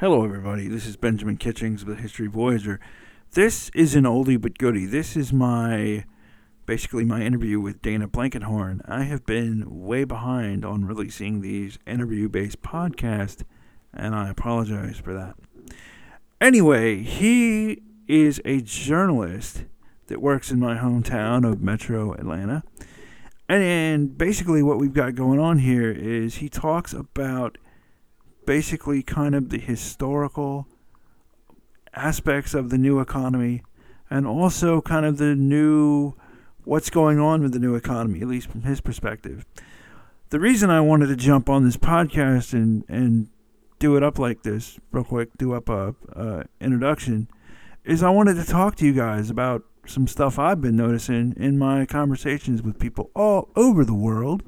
Hello, everybody. This is Benjamin Kitchings the History Voyager. This is an oldie but goodie. This is my basically my interview with Dana Blankenhorn. I have been way behind on releasing these interview based podcasts, and I apologize for that. Anyway, he is a journalist that works in my hometown of Metro Atlanta. And basically, what we've got going on here is he talks about basically kind of the historical aspects of the new economy and also kind of the new what's going on with the new economy, at least from his perspective. The reason I wanted to jump on this podcast and, and do it up like this, real quick, do up a, a introduction, is I wanted to talk to you guys about some stuff I've been noticing in my conversations with people all over the world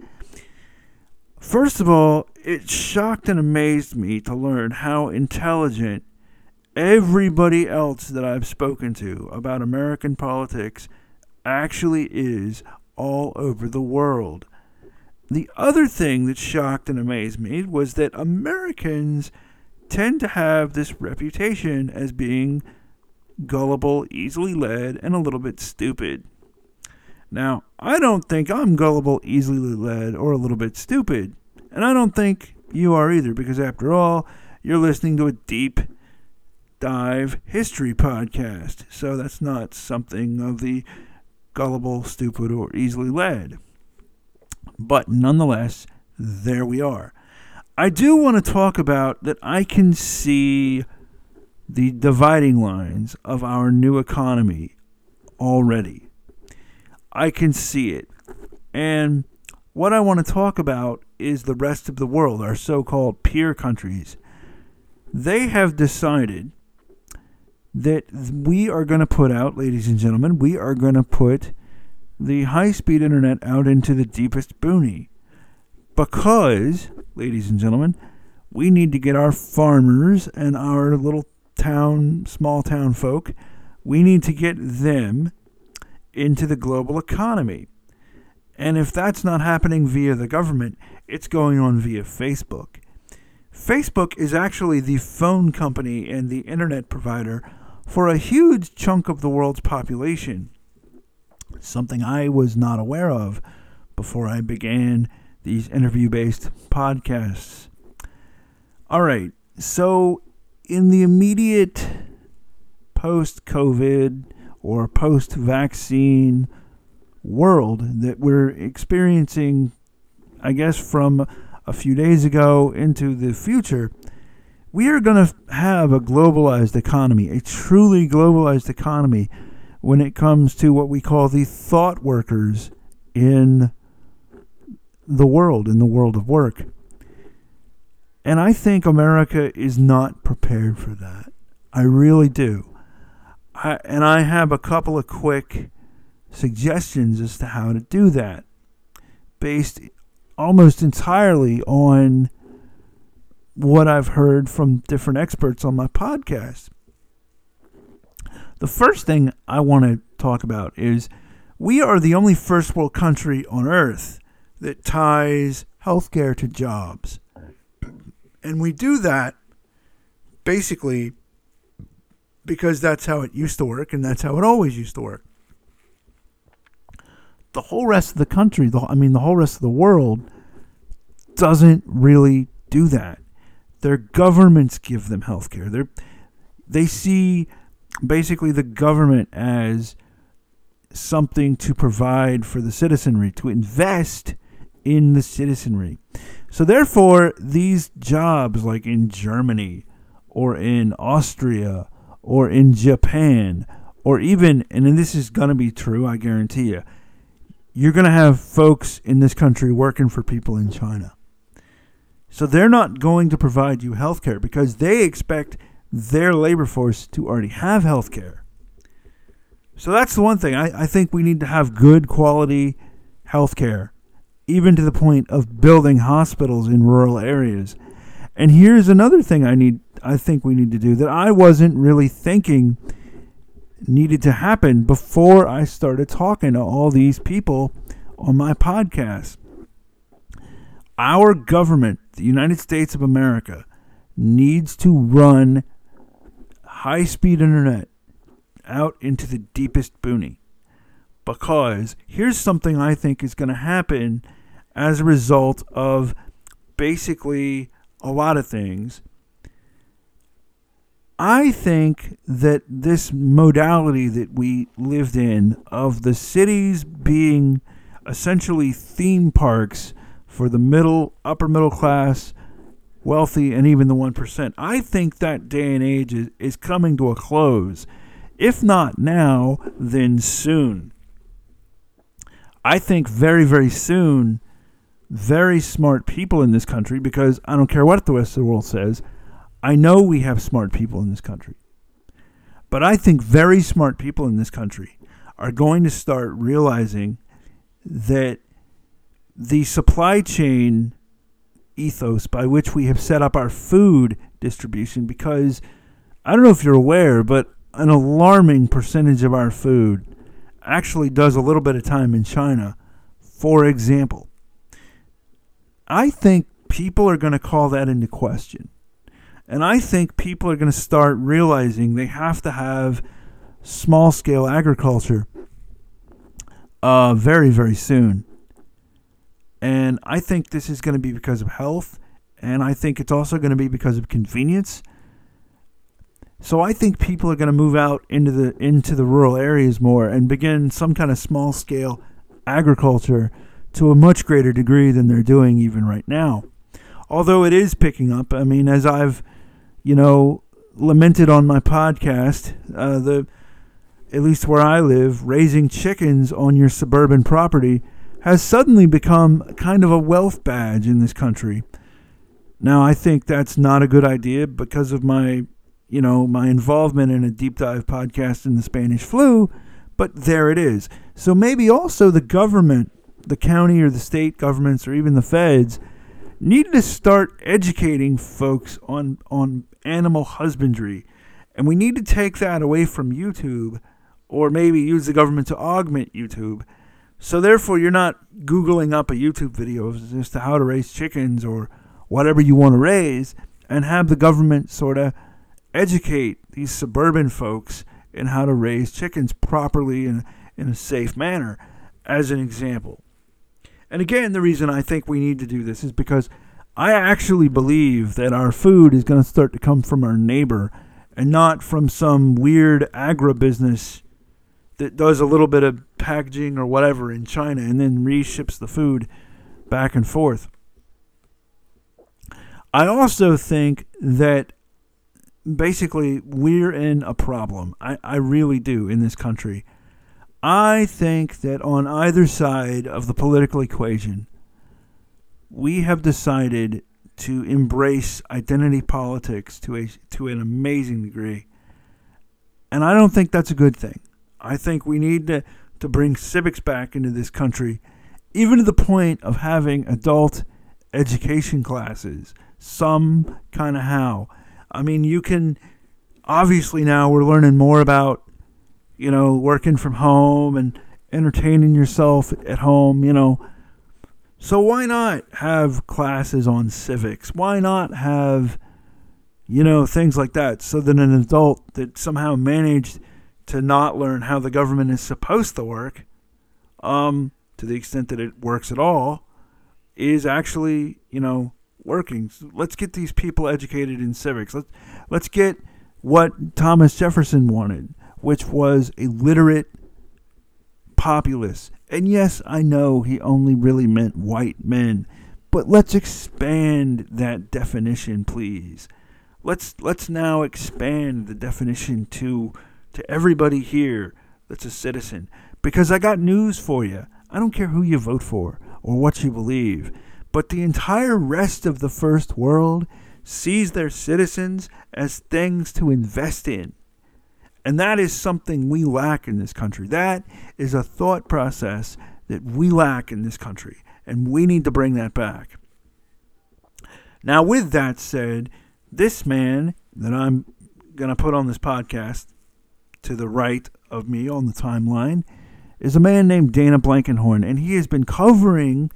First of all, it shocked and amazed me to learn how intelligent everybody else that I've spoken to about American politics actually is all over the world. The other thing that shocked and amazed me was that Americans tend to have this reputation as being gullible, easily led, and a little bit stupid. Now, I don't think I'm gullible, easily led, or a little bit stupid. And I don't think you are either, because after all, you're listening to a deep dive history podcast. So that's not something of the gullible, stupid, or easily led. But nonetheless, there we are. I do want to talk about that I can see the dividing lines of our new economy already. I can see it. And what I want to talk about is the rest of the world, our so called peer countries. They have decided that we are going to put out, ladies and gentlemen, we are going to put the high speed internet out into the deepest boonie. Because, ladies and gentlemen, we need to get our farmers and our little town, small town folk, we need to get them into the global economy. And if that's not happening via the government, it's going on via Facebook. Facebook is actually the phone company and the internet provider for a huge chunk of the world's population. Something I was not aware of before I began these interview based podcasts. All right, so in the immediate post COVID or post vaccine world that we're experiencing, I guess, from a few days ago into the future, we are going to have a globalized economy, a truly globalized economy when it comes to what we call the thought workers in the world, in the world of work. And I think America is not prepared for that. I really do. I, and I have a couple of quick suggestions as to how to do that based almost entirely on what I've heard from different experts on my podcast. The first thing I want to talk about is we are the only first world country on earth that ties healthcare to jobs. And we do that basically because that's how it used to work and that's how it always used to work the whole rest of the country, the, I mean, the whole rest of the world doesn't really do that. Their governments give them health care. They they see basically the government as something to provide for the citizenry, to invest in the citizenry. So therefore, these jobs like in Germany or in Austria or in Japan or even and this is going to be true, I guarantee you you're going to have folks in this country working for people in China. So they're not going to provide you health care because they expect their labor force to already have health care. So that's the one thing. I, I think we need to have good quality health care, even to the point of building hospitals in rural areas. And here's another thing I need I think we need to do that I wasn't really thinking needed to happen before I started talking to all these people on my podcast. Our government, the United States of America, needs to run high speed internet out into the deepest boonie. Because here's something I think is going to happen as a result of basically a lot of things. I think that this modality that we lived in of the cities being essentially theme parks for the middle, upper middle class, wealthy, and even the 1%, I think that day and age is, is coming to a close. If not now, then soon. I think very, very soon, very smart people in this country, because I don't care what the rest of the world says, I know we have smart people in this country. But I think very smart people in this country are going to start realizing that the supply chain ethos by which we have set up our food distribution, because I don't know if you're aware, but an alarming percentage of our food actually does a little bit of time in China. For example, I think people are going to call that into question. And I think people are going to start realizing they have to have small scale agriculture uh, very, very soon. And I think this is going to be because of health. And I think it's also going to be because of convenience. So I think people are going to move out into the into the rural areas more and begin some kind of small scale agriculture to a much greater degree than they're doing even right now. Although it is picking up, I mean, as I've you know lamented on my podcast, uh, the at least where I live, raising chickens on your suburban property has suddenly become kind of a wealth badge in this country. Now, I think that's not a good idea because of my you know, my involvement in a deep dive podcast in the Spanish flu, but there it is. So maybe also the government, the county or the state governments or even the feds need to start educating folks on on animal husbandry. And we need to take that away from YouTube or maybe use the government to augment YouTube. So therefore you're not googling up a YouTube video as to how to raise chickens or whatever you want to raise and have the government sort of educate these suburban folks in how to raise chickens properly and in a safe manner, as an example. And again, the reason I think we need to do this is because I actually believe that our food is going to start to come from our neighbor and not from some weird agribusiness that does a little bit of packaging or whatever in China and then reships the food back and forth. I also think that basically we're in a problem. I, I really do in this country. I think that on either side of the political equation, we have decided to embrace identity politics to a to an amazing degree. And I don't think that's a good thing. I think we need to, to bring civics back into this country, even to the point of having adult education classes, some kind of how I mean, you can obviously now we're learning more about you know working from home and entertaining yourself at home, you know. So why not have classes on civics? Why not have you know things like that so that an adult that somehow managed to not learn how the government is supposed to work um to the extent that it works at all is actually, you know, working. So let's get these people educated in civics. Let's let's get what Thomas Jefferson wanted, which was a literate populace. And yes, I know he only really meant white men, but let's expand that definition, please. Let's let's now expand the definition to to everybody here that's a citizen because I got news for you. I don't care who you vote for or what you believe. But the entire rest of the first world sees their citizens as things to invest in. And that is something we lack in this country. That is a thought process that we lack in this country. And we need to bring that back. Now, with that said, this man that I'm going to put on this podcast to the right of me on the timeline is a man named Dana Blankenhorn. And he has been covering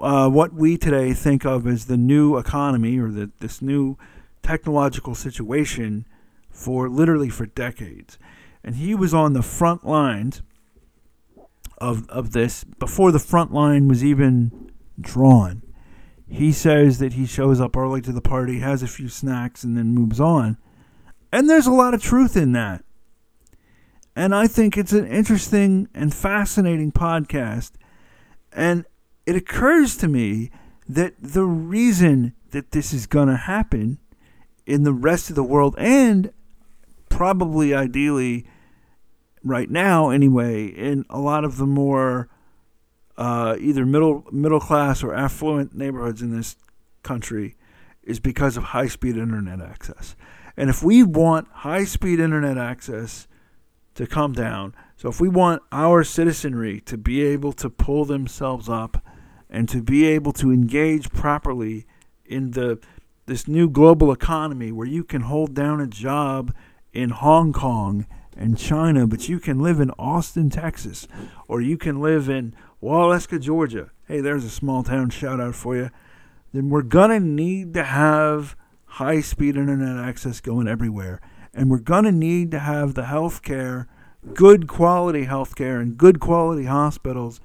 uh, what we today think of as the new economy or the, this new technological situation for literally for decades. And he was on the front lines of of this before the front line was even drawn. He says that he shows up early to the party, has a few snacks, and then moves on. And there's a lot of truth in that. And I think it's an interesting and fascinating podcast. And it occurs to me that the reason that this is going to happen in the rest of the world and probably ideally right now anyway in a lot of the more uh, either middle middle class or affluent neighborhoods in this country is because of high speed internet access. And if we want high speed internet access to come down, so if we want our citizenry to be able to pull themselves up and to be able to engage properly in the this new global economy where you can hold down a job in Hong Kong and China, but you can live in Austin, Texas, or you can live in Waleska, Georgia. Hey, there's a small town shout out for you. Then we're gonna need to have high speed internet access going everywhere. And we're gonna need to have the health care, good quality health care and good quality hospitals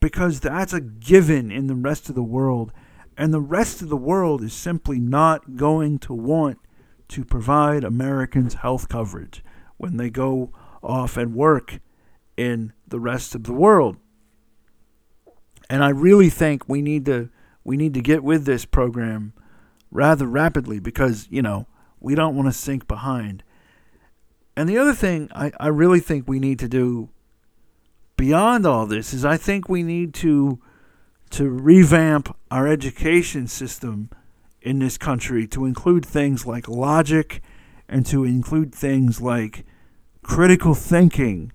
because that's a given in the rest of the world. And the rest of the world is simply not going to want to provide Americans health coverage when they go off and work in the rest of the world. And I really think we need to we need to get with this program rather rapidly because, you know, we don't want to sink behind. And the other thing I, I really think we need to do beyond all this is I think we need to to revamp our education system in this country to include things like logic and to include things like critical thinking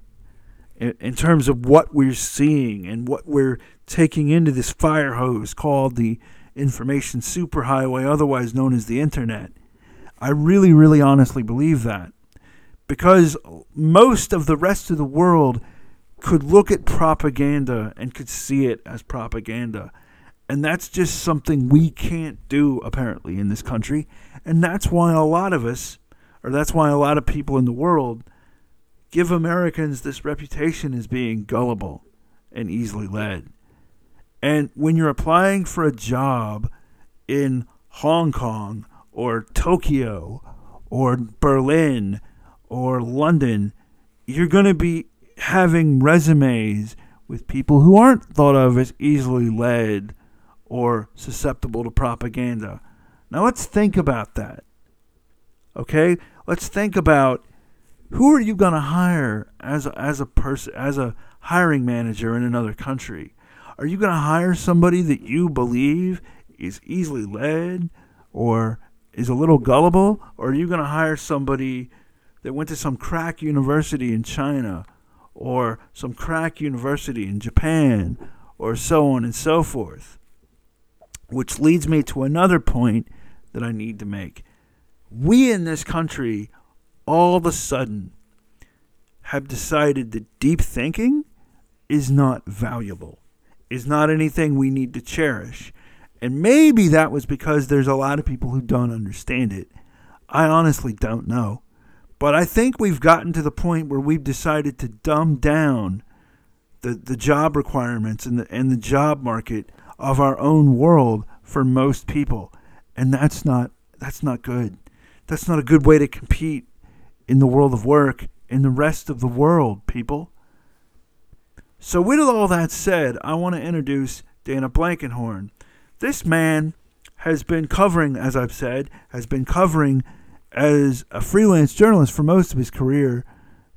in, in terms of what we're seeing and what we're taking into this fire hose called the information superhighway, otherwise known as the internet. I really, really honestly believe that. Because most of the rest of the world could look at propaganda and could see it as propaganda. And that's just something we can't do, apparently, in this country. And that's why a lot of us, or that's why a lot of people in the world, give Americans this reputation as being gullible and easily led. And when you're applying for a job in Hong Kong or Tokyo or Berlin or London, you're going to be having resumes with people who aren't thought of as easily led or susceptible to propaganda. Now let's think about that. Okay? Let's think about who are you going to hire as a, as a person as a hiring manager in another country? Are you going to hire somebody that you believe is easily led or is a little gullible or are you going to hire somebody that went to some crack university in China or some crack university in Japan, or so on and so forth. Which leads me to another point that I need to make. We in this country, all of a sudden, have decided that deep thinking is not valuable, is not anything we need to cherish. And maybe that was because there's a lot of people who don't understand it. I honestly don't know. But I think we've gotten to the point where we've decided to dumb down the, the job requirements and the, and the job market of our own world for most people. And that's not that's not good. That's not a good way to compete in the world of work in the rest of the world, people. So with all that said, I want to introduce Dana Blankenhorn. This man has been covering, as I've said, has been covering as a freelance journalist for most of his career,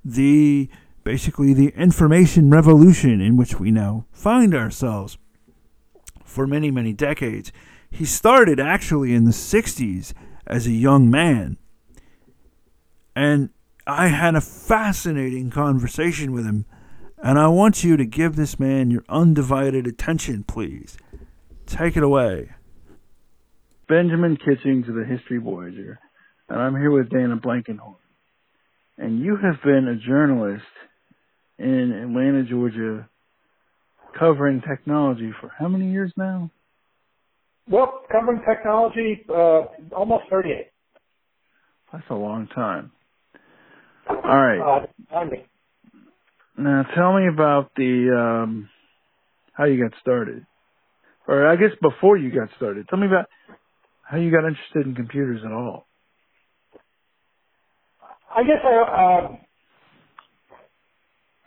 the basically the information revolution in which we now find ourselves for many, many decades. He started actually in the 60s as a young man. And I had a fascinating conversation with him. And I want you to give this man your undivided attention, please. Take it away. Benjamin Kitchings of the History Voyager and I'm here with Dana Blankenhorn. And you have been a journalist in Atlanta, Georgia, covering technology for how many years now? Well, covering technology, uh, almost 38. That's a long time. All right. Uh, now tell me about the um how you got started. Or I guess before you got started. Tell me about how you got interested in computers at all. I guess I uh,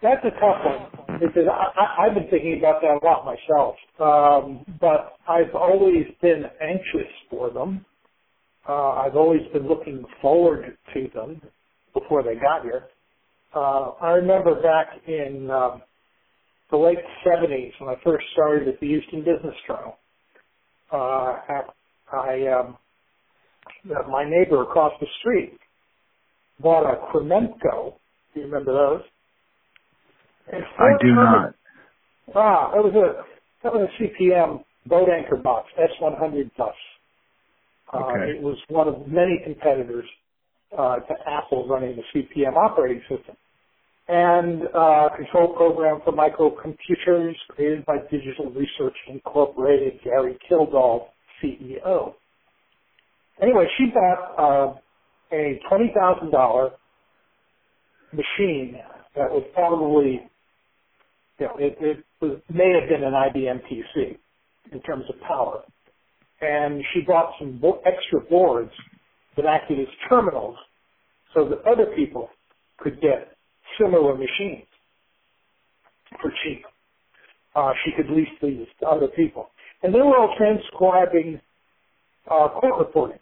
that's a tough one because I, I, I've been thinking about that a lot myself. Um, but I've always been anxious for them. Uh, I've always been looking forward to them before they got here. Uh, I remember back in um, the late 70s when I first started at the Houston Business Journal. Uh, I, um, my neighbor across the street bought a Cromemco. Do you remember those? I do not. Ah, it was a that was a CP/M boat anchor box, S100 bus. Uh, okay. It was one of many competitors uh, to Apple running the CP/M operating system. And uh, control program for microcomputers created by Digital Research Incorporated, Gary Kildall, CEO. Anyway, she bought uh, a $20,000 machine that was probably you know, it, it was, may have been an IBM PC in terms of power. And she bought some bo- extra boards that acted as terminals so that other people could get similar machines for cheap. Uh, she could lease these to other people. And they were all transcribing uh, court reporting.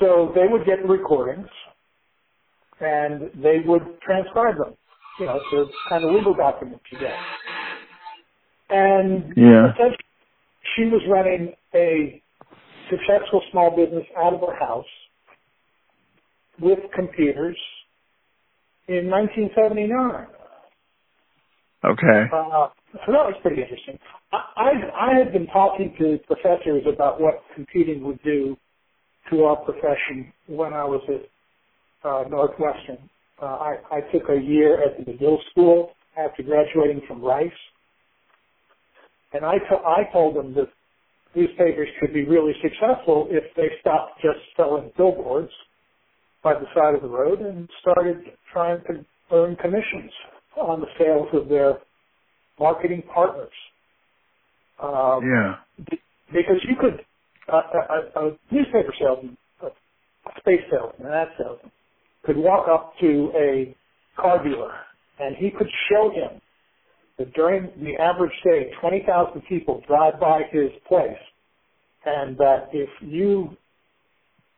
So they would get recordings and they would transcribe them you know, the kind of legal documents you get. And yeah. she was running a successful small business out of her house with computers in 1979. Okay. Uh, so that was pretty interesting. I, I, I had been talking to professors about what computing would do to our profession when I was at uh, Northwestern. Uh, I, I took a year at the Medill School after graduating from Rice. And I, to, I told them that newspapers could be really successful if they stopped just selling billboards by the side of the road and started trying to earn commissions on the sales of their marketing partners. Um, yeah. Because you could, uh, a, a, a newspaper salesman, a space salesman, an ad salesman, could walk up to a car dealer and he could show him that during the average day, 20,000 people drive by his place and that if you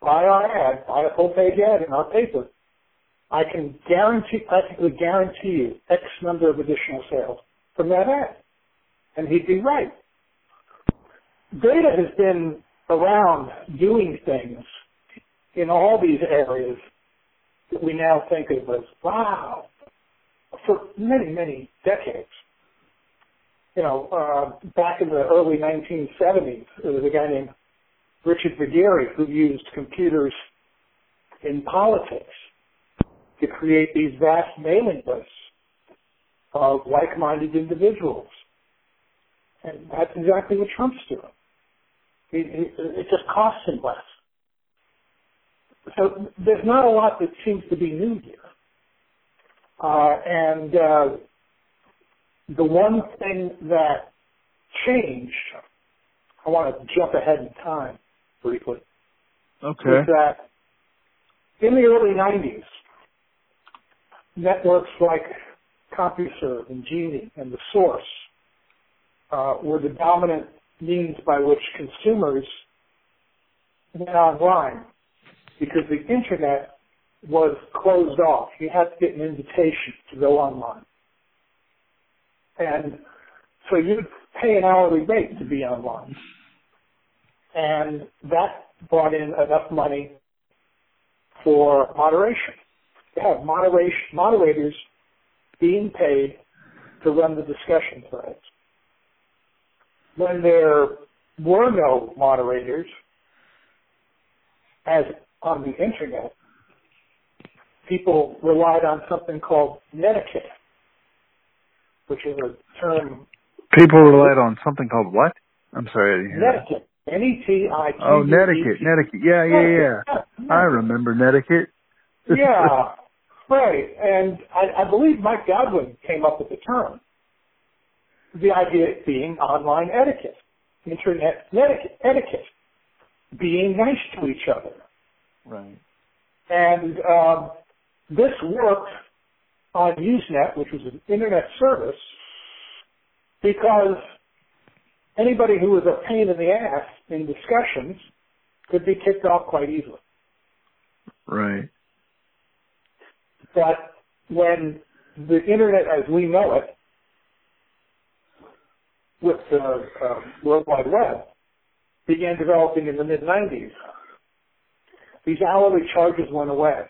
buy our ad, buy a full page ad in our paper, I can guarantee, practically guarantee you X number of additional sales from that ad. And he'd be right. Data has been around doing things in all these areas we now think of as, wow, for many, many decades. You know, uh, back in the early 1970s, there was a guy named Richard Viguerie who used computers in politics to create these vast mailing lists of like-minded individuals. And that's exactly what Trump's doing. It, it, it just costs him less so there's not a lot that seems to be new here. Uh, and uh, the one thing that changed, I want to jump ahead in time briefly. Okay. Is that in the early 90s, networks like CompuServe and Genie and The Source uh, were the dominant means by which consumers went online because the internet was closed off. You had to get an invitation to go online. And so you'd pay an hourly rate to be online. And that brought in enough money for moderation. To have moderation, moderators being paid to run the discussion threads. When there were no moderators, as on the internet, people relied on something called netiquette, which is a term. People relied on something called what? I'm sorry. Netiquette. N-E-T-I-Q-U-E-T. Oh, Netiquette, Netiquette. Yeah, yeah, yeah. I remember Netiquette. yeah, right. And I, I believe Mike Godwin came up with the term. The idea being online etiquette, internet etiquette, etiquette being nice to each other. Right. And um, this worked on Usenet, which was an internet service, because anybody who was a pain in the ass in discussions could be kicked off quite easily. Right. But when the internet as we know it, with the uh, World Wide Web, began developing in the mid 90s, these hourly charges went away.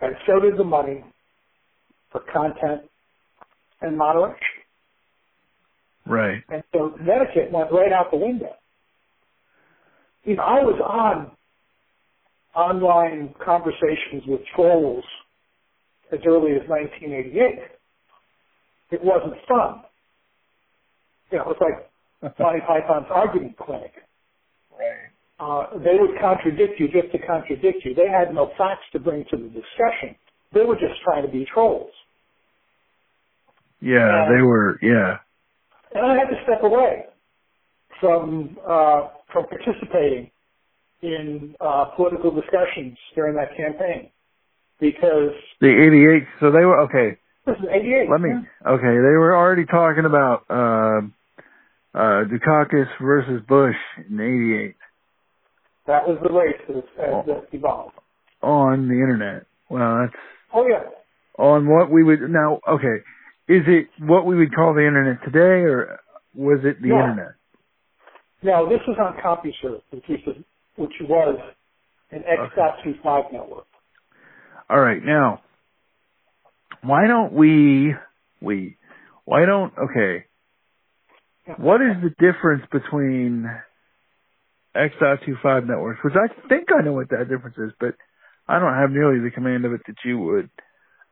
And so did the money for content and moderation. Right. And so Netiquette went right out the window. You know, I was on online conversations with trolls as early as 1988. It wasn't fun. You know, it was like Monty Python's argument clinic. Right. Uh, they would contradict you just to contradict you. They had no facts to bring to the discussion. They were just trying to be trolls. Yeah, And- they were. Yeah. and I had to step away from uh, from participating in uh, political discussions during that campaign because The '88. So they were okay. this is '88. Let me. Okay, they were already talking about uh, uh, Dukakis versus Bush in '88 That was the race that, Oh. uh, evolved. on the internet. Well, that's Oh yeah, on what we would now. Okay, is it what we would call the internet today, or was it the No. internet? now this was on CompuServe, which was which was an X.25 network. All right, now why don't we we why don't okay? What is the difference between X.25 networks, which I think I know what that difference is, but I don't have nearly the command of it that you would.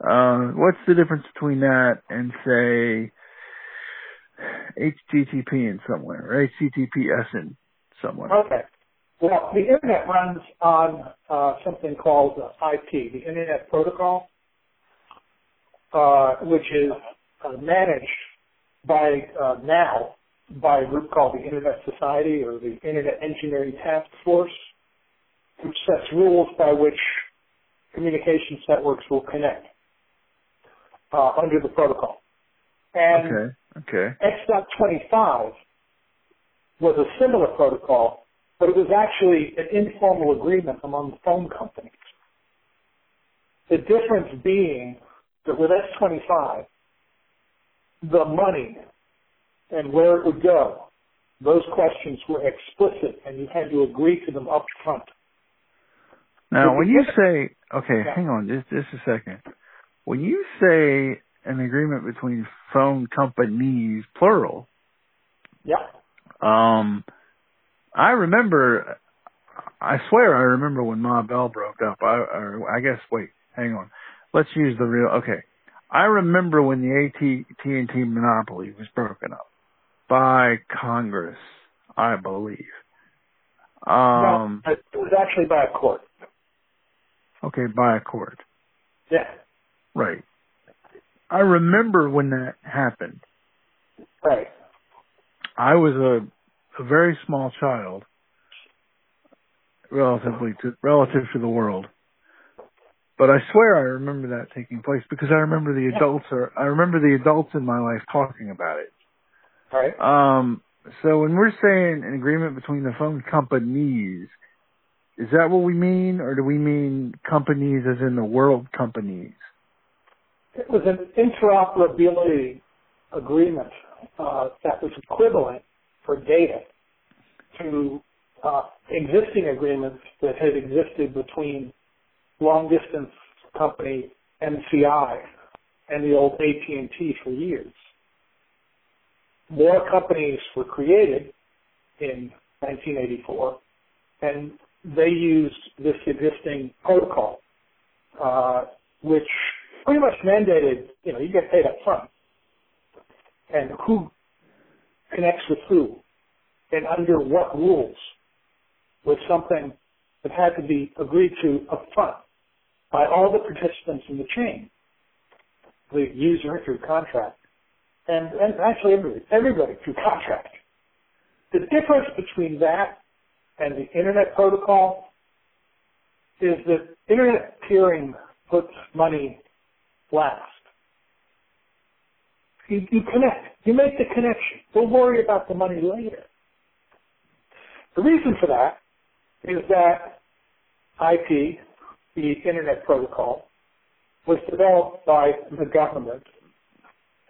Uh, what's the difference between that and say HTTP in somewhere, or HTTPS in somewhere? Okay. Well, the internet runs on uh, something called IP, the Internet Protocol, uh, which is uh, managed by uh, now by a group called the Internet Society or the Internet Engineering Task Force, which sets rules by which communications networks will connect uh, under the protocol. And Okay, okay, X.25 was a similar protocol, but it was actually an informal agreement among phone companies. The difference being that with X25, the money and where it would go, those questions were explicit and you had to agree to them up front. Now, when you say, okay, Yeah. hang on, just just a second. When you say an agreement between phone companies, plural, Yeah. um, I remember, I swear I remember when Ma Bell broke up. I, or I guess, wait, hang on. Let's use the real. Okay, I remember when the AT&T monopoly was broken up by Congress, I believe. Um, no, it was actually by a court. okay, by a court. Yeah. Right. I remember when that happened. Right. I was a, a very small child, relatively to relative to the world. But I swear I remember that taking place because I remember the adults are I remember the adults in my life talking about it. Right. Um so when we're saying an agreement between the phone companies, is that what we mean or do we mean companies as in the world companies? It was an interoperability agreement uh, that was equivalent for data to uh, existing agreements that had existed between long distance company MCI and the old AT&T for years. More companies were created in 1984 and they used this existing protocol, uh, which pretty much mandated, you know, you get paid up front. And who connects with who? and under what rules was something that had to be agreed to up front by all the participants in the chain, the user through contract, and, and actually everybody, everybody through contract. The difference between that and the internet protocol is that internet peering puts money last. You, you connect. You make the connection. Don't worry about the money later. The reason for that is that IP, the Internet Protocol, was developed by the government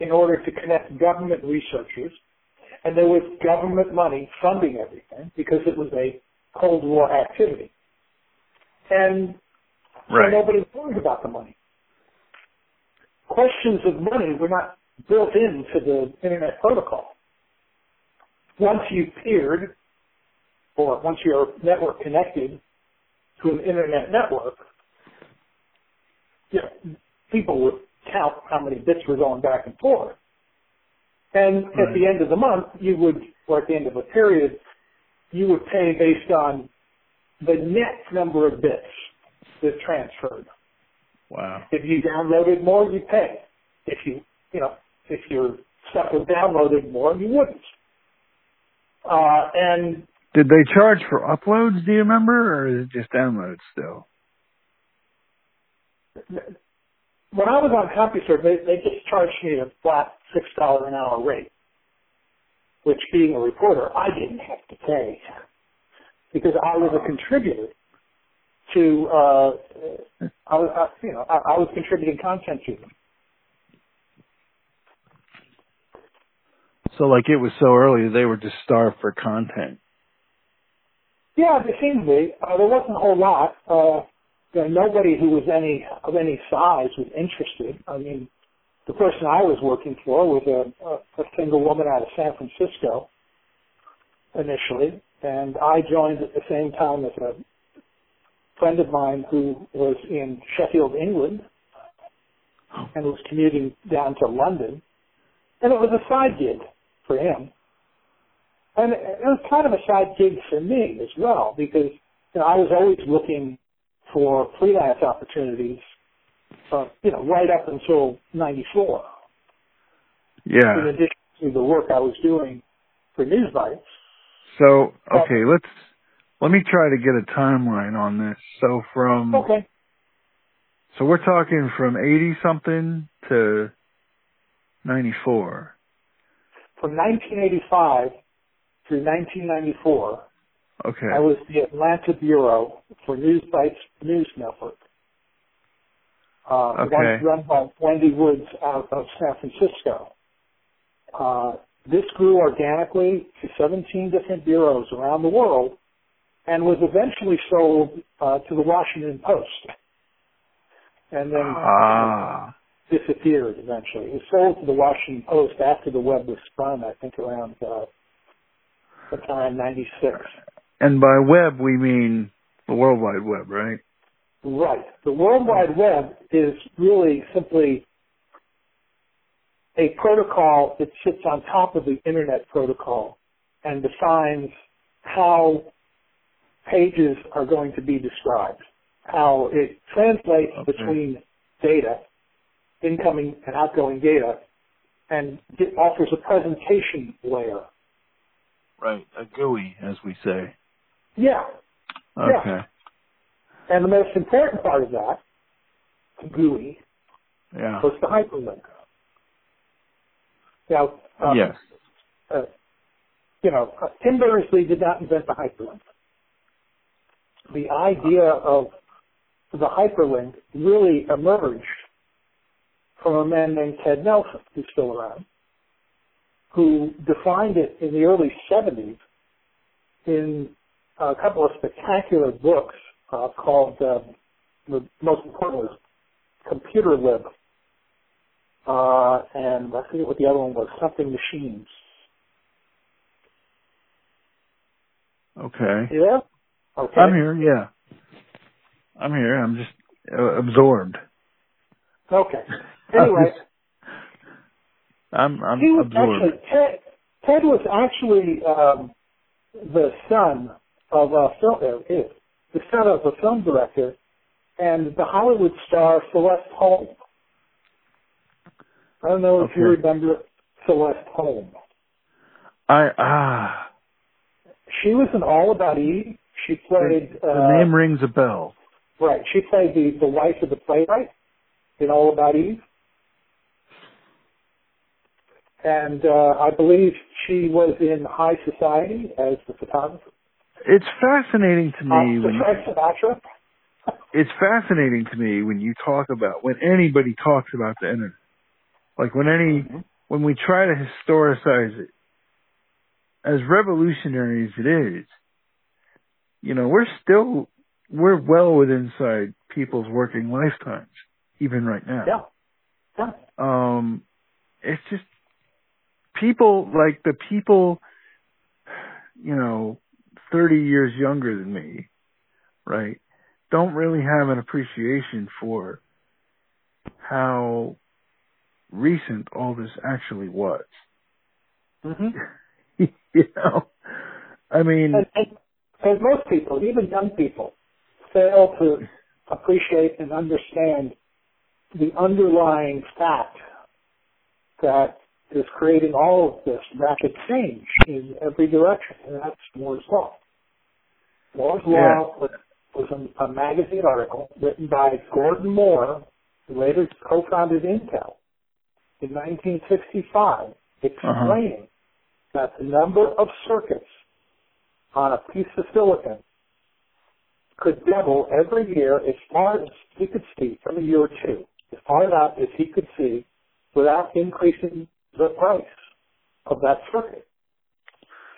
in order to connect government researchers, and there was government money funding everything because it was a Cold War activity. And Right. so nobody worried about the money. Questions of money were not built into the Internet Protocol. Once you peered, or once your network connected to an Internet network, you know, people would count how many bits were going back and forth. And at the end of the month, you would, or at the end of a period, you would pay based on the net number of bits that transferred. Wow. If you downloaded more, you pay. If you, you know, if your stuff was downloaded more, you wouldn't. Uh, and Did they charge for uploads, do you remember, or is it just downloads still? When I was on CompuServe, they, they just charged me a flat six dollar an hour rate, which being a reporter, I didn't have to pay because I was a contributor to, uh, I was, I, you know, I, I was contributing content to them. So like it was so early, they were just starved for content. Yeah, there seemed to be. Uh, there wasn't a whole lot. Uh, know, nobody who was any of any size was interested. I mean, the person I was working for was a, a, a single woman out of San Francisco initially, and I joined at the same time as a friend of mine who was in Sheffield, England, and was commuting down to London, and it was a side gig for him. And it was kind of a side gig for me as well because you know, I was always looking for freelance opportunities, uh, you know, right up until '94. Yeah. In addition to the work I was doing for Newsbytes. So okay, let's let me try to get a timeline on this. So from Okay. so we're talking from eighty something to ninety four. From 1985 through 1994, Okay. I was the Atlanta bureau for Newsbytes News Network. Uh, Okay. one run by Wendy Woods out of San Francisco. Uh, this grew organically to 17 different bureaus around the world and was eventually sold uh, to the Washington Post and then ah. disappeared eventually. It was sold to the Washington Post after the web was spun, I think around uh, sometime 96. And by web we mean the World Wide Web, right? Right. The World Wide Web is really simply a protocol that sits on top of the Internet protocol and defines how pages are going to be described, how it translates Okay. between data, incoming and outgoing data, and it offers a presentation layer. Right. A GUI, as we say. Yeah. Yeah. Okay. And the most important part of that, GUI, Yeah. was the hyperlink. Now, uh, yes. uh, you know, uh, Tim Berners-Lee did not invent the hyperlink. The idea of the hyperlink really emerged from a man named Ted Nelson, who's still around, who defined it in the early 70s in a couple of spectacular books uh, called, uh, the most important was Computer Lib, uh, and I forget what the other one was, something machines. Okay. You there? Okay. I'm here, yeah. I'm here. I'm just uh, absorbed. Okay. Anyway, I'm I'm he was absorbed. actually Ted. Ted was actually um, the son of a film, uh, is the son of a film director and the Hollywood star Celeste Holm. I don't know if you remember Celeste Holm. I ah, She was in All About Eve. She played the uh, name rings a bell. right. She played the the wife of the playwright in All About Eve. And uh, I believe she was in High Society as the photographer. It's fascinating to me Uh, when Sinatra. it's fascinating to me when you talk about when anybody talks about the internet. Like when any Mhm. when we try to historicize it, as revolutionary as it is, you know, we're still we're well within inside people's working lifetimes, even right now. Yeah. Yeah. Um, it's just people like the people, you know, 30 years younger than me, right, don't really have an appreciation for how recent all this actually was. hmm you know, I mean, And, and, and most people, even young people, fail to appreciate and understand the underlying fact that is creating all of this rapid change in every direction, and that's Moore's Law. Moore's Yeah. Law was, was a, a magazine article written by Gordon Moore, who later co-founded Intel, in 1965, uh-huh. explaining that the number of circuits on a piece of silicon could double every year as far as he could see from a year or two, as far out as he could see without increasing the price of that circuit.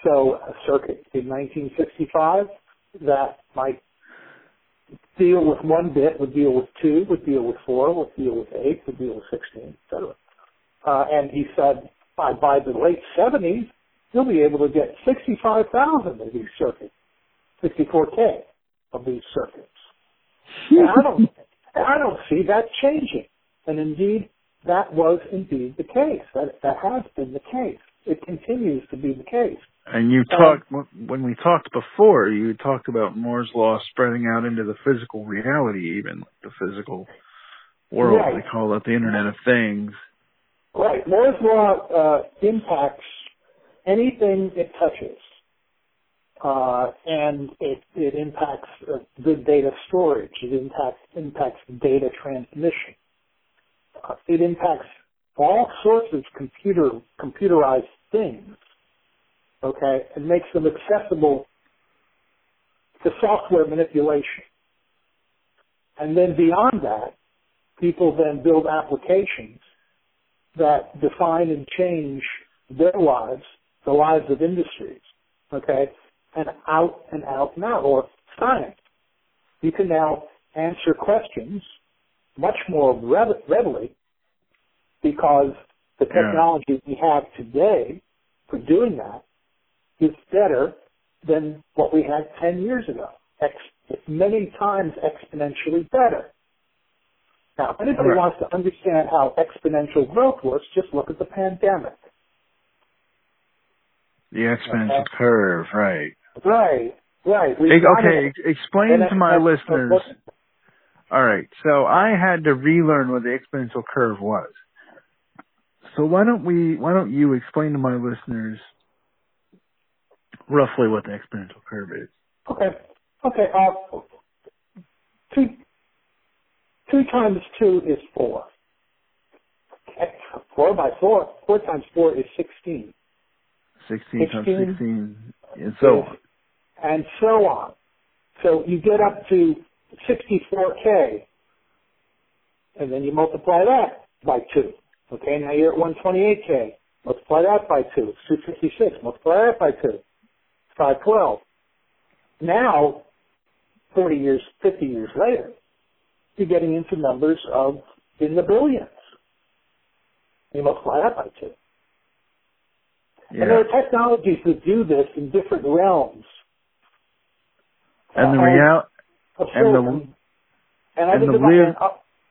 So a circuit in 1965 that might deal with one bit would deal with two, would deal with four, would deal with eight, would deal with 16, etc. Uh, and he said by, by the late 70s, you'll be able to get 65,000 of these circuits, 64K of these circuits. And I don't, I don't see that changing. And indeed, that was indeed the case. That, that has been the case. It continues to be the case. and you um, talked when we talked before. You talked about Moore's law spreading out into the physical reality, even like the physical world. Right. They call it the Internet of Things. Right. Moore's law uh, impacts anything it touches. Uh, and it, it impacts uh, good data storage. It impacts, impacts data transmission. It impacts all sorts of computer, computerized things. Okay? It makes them accessible to software manipulation. And then beyond that, people then build applications that define and change their lives, the lives of industries, okay, and out and out now, or science. You can now answer questions much more readily because the Yeah. technology we have today for doing that is better than what we had 10 years ago. Ex- many times exponentially better. Now, if anybody Right. wants to understand how exponential growth works, just look at the pandemic. The exponential Okay. curve, right. Right, right. We've Okay, explain to my listeners. that's- All right, so I had to relearn what the exponential curve was. So why don't we? Why don't you explain to my listeners roughly what the exponential curve is? Okay, okay. Uh, two, two times two is four. Okay. Four by four. Four times four is sixteen. Sixteen times 16 sixteen, and so on. and so on. So you get up to 64K, and then you multiply that by 2. Okay, now you're at 128K. Multiply that by 2. It's 256. Multiply that by 2. 512. Now, 40 years, 50 years later, you're getting into numbers of in the billions. You multiply that by 2. And there are technologies that do this in different realms. And the Uh, real, of and the- and I and think the about live- and, uh,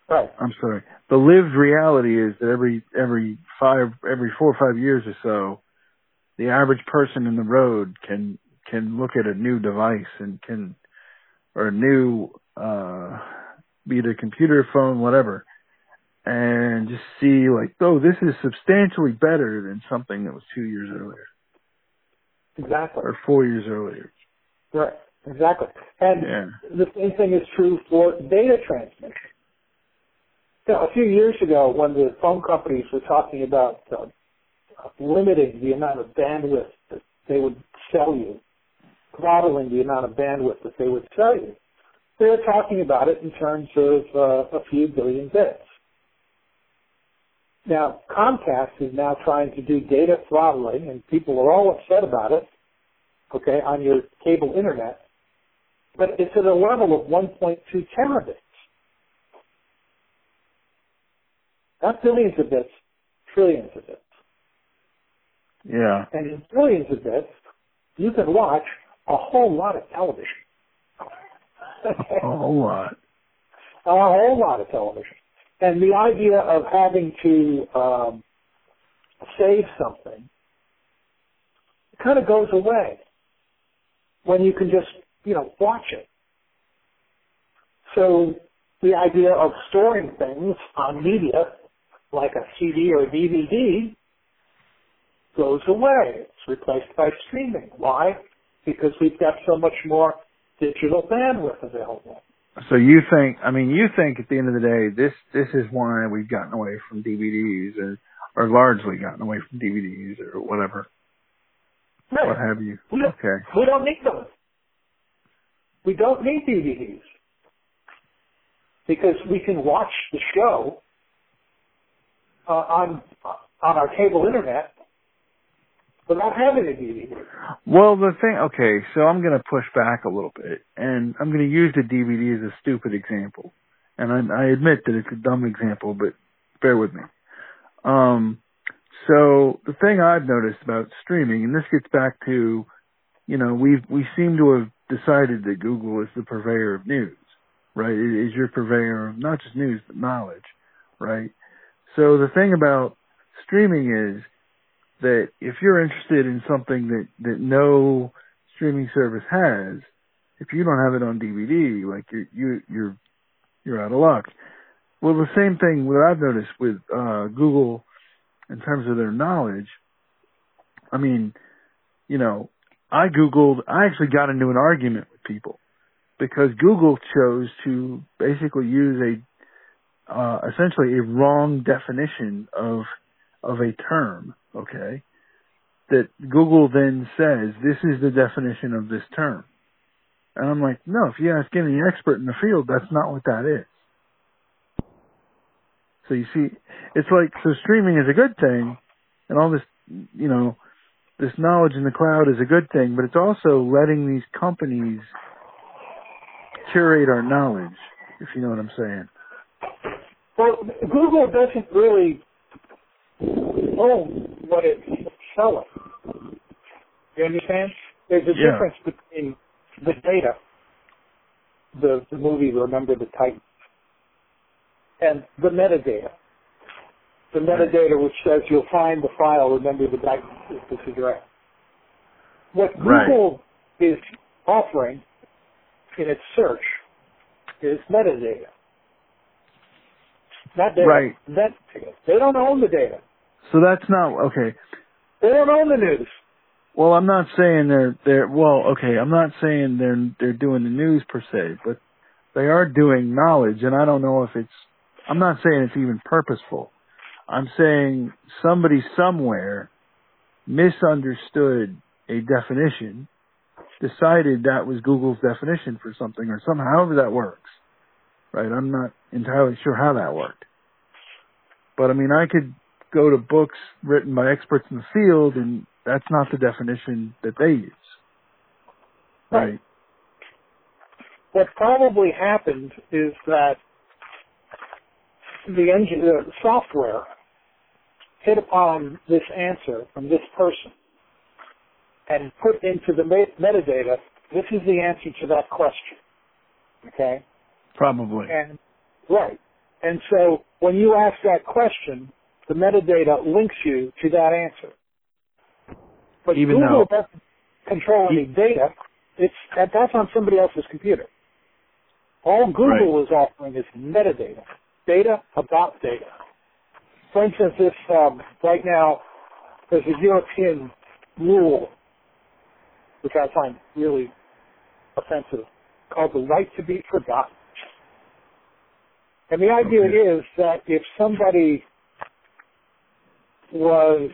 right. I'm sorry. The lived reality is that every every five every four or five years or so, the average person in the road can can look at a new device and can or a new uh be it a computer, phone, whatever, and just see like, oh, this is substantially better than something that was two years earlier. Exactly. Or four years earlier. Right. Exactly. And yeah. the same thing is true for data transmission. You know, a few years ago, when the phone companies were talking about uh, limiting the amount of bandwidth that they would sell you, throttling the amount of bandwidth that they would sell you, they were talking about it in terms of uh, a few billion bits. Now, Comcast is now trying to do data throttling, and people are all upset about it, okay, on your cable internet, but it's at a level of 1.2 terabits. Not billions of bits, trillions of bits. Yeah. And in trillions of bits, you can watch a whole lot of television. a whole lot. A whole lot of television. And the idea of having to um, save something it kind of goes away when you can just, you know, watch it. So the idea of storing things on media, like a CD or DVD, goes away. It's replaced by streaming. Why? Because we've got so much more digital bandwidth available. So you think, I mean, you think at the end of the day, this, this is why we've gotten away from DVDs or, or largely gotten away from DVDs or whatever. Right. What have you. We okay. We don't need them. We don't need DVDs. Because we can watch the show uh, on on our cable internet without having a DVD. Well, the thing, okay, so I'm going to push back a little bit, and I'm going to use the DVD as a stupid example. And I, I admit that it's a dumb example, but bear with me. Um, so the thing I've noticed about streaming, and this gets back to, you know, we we seem to have decided that Google is the purveyor of news, right? It is your purveyor of not just news but knowledge, right? So the thing about streaming is that if you're interested in something that, that no streaming service has, if you don't have it on DVD, like you're, you, you're, you're out of luck. Well, the same thing what I've noticed with, uh, Google in terms of their knowledge. I mean, you know, I Googled, I actually got into an argument with people because Google chose to basically use a, uh, essentially a wrong definition of, of a term okay, that Google then says this is the definition of this term. And I'm like, no, if you ask any expert in the field, that's not what that is. So you see, it's like, so streaming is a good thing, and all this, you know, this knowledge in the cloud is a good thing, but it's also letting these companies curate our knowledge, if you know what I'm saying. Well, Google doesn't really own what it's selling. You understand? There's a Yeah. difference between the data, the, the movie Remember the Titans, and the metadata. The metadata which says you'll find the file Remember the Titans is right. What Right. Google is offering in its search is metadata. Not data. Right. Metadata. They don't own the data. So that's not, okay, They don't own the news. Well, I'm not saying they're they're well, okay, I'm not saying they're they're doing the news per se, but they are doing knowledge and I don't know if it's I'm not saying it's even purposeful. I'm saying somebody somewhere misunderstood a definition, decided that was Google's definition for something or somehow however that works. Right? I'm not entirely sure how that worked. But I mean I could go to books written by experts in the field and that's not the definition that they use. Right. What probably happened is that the engine, the software hit upon this answer from this person and put into the metadata, this is the answer to that question. Okay? Probably. And, right. And so when you ask that question, the metadata links you to that answer. But Even Google though- doesn't, control any data. It's that, that's on somebody else's computer. All Google is offering is metadata, data about data. For instance, if um, right now there's a European rule, which I find really offensive, called the right to be forgotten. And the idea Okay. is that if somebody was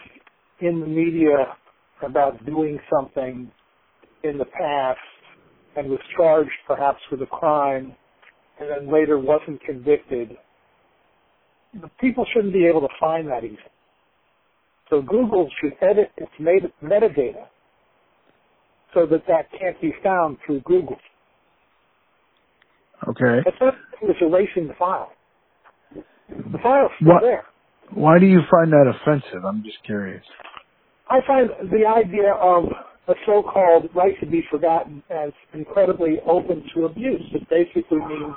in the media about doing something in the past and was charged perhaps with a crime and then later wasn't convicted, the people shouldn't be able to find that easily. So Google should edit its meta- metadata so that that can't be found through Google. Okay. It's not it's erasing the file. The file's still What- there. Why do you find that offensive? I'm just curious. I find the idea of a so-called right to be forgotten as incredibly open to abuse. It basically means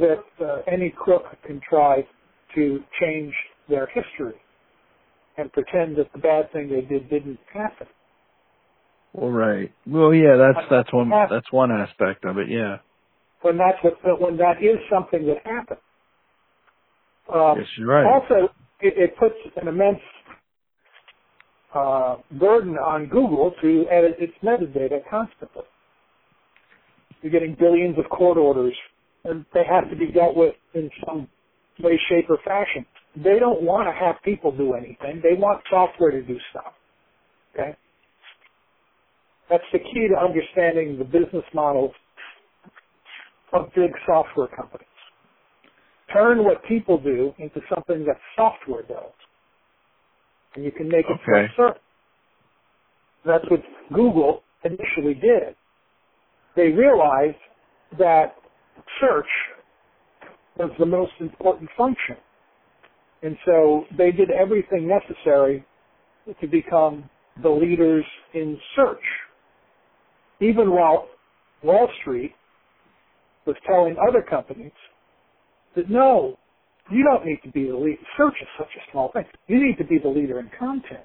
that uh, any crook can try to change their history and pretend that the bad thing they did didn't happen. Well, right. Well, yeah, that's that's one that's one aspect of it. Yeah. When that's what, when that is something that happened. Um, Yes, you're right. Also, it, it puts an immense uh, burden on Google to edit its metadata constantly. You're getting billions of court orders, and they have to be dealt with in some way, shape, or fashion. They don't want to have people do anything. They want software to do stuff. Okay? That's the key to understanding the business models of big software companies turn what people do into something that software does. And you can make it Okay. self-service. That's what Google initially did. They realized that search was the most important function. And so they did everything necessary to become the leaders in search. Even while Wall Street was telling other companies that no, you don't need to be the lead. Search is such a small thing. You need to be the leader in content.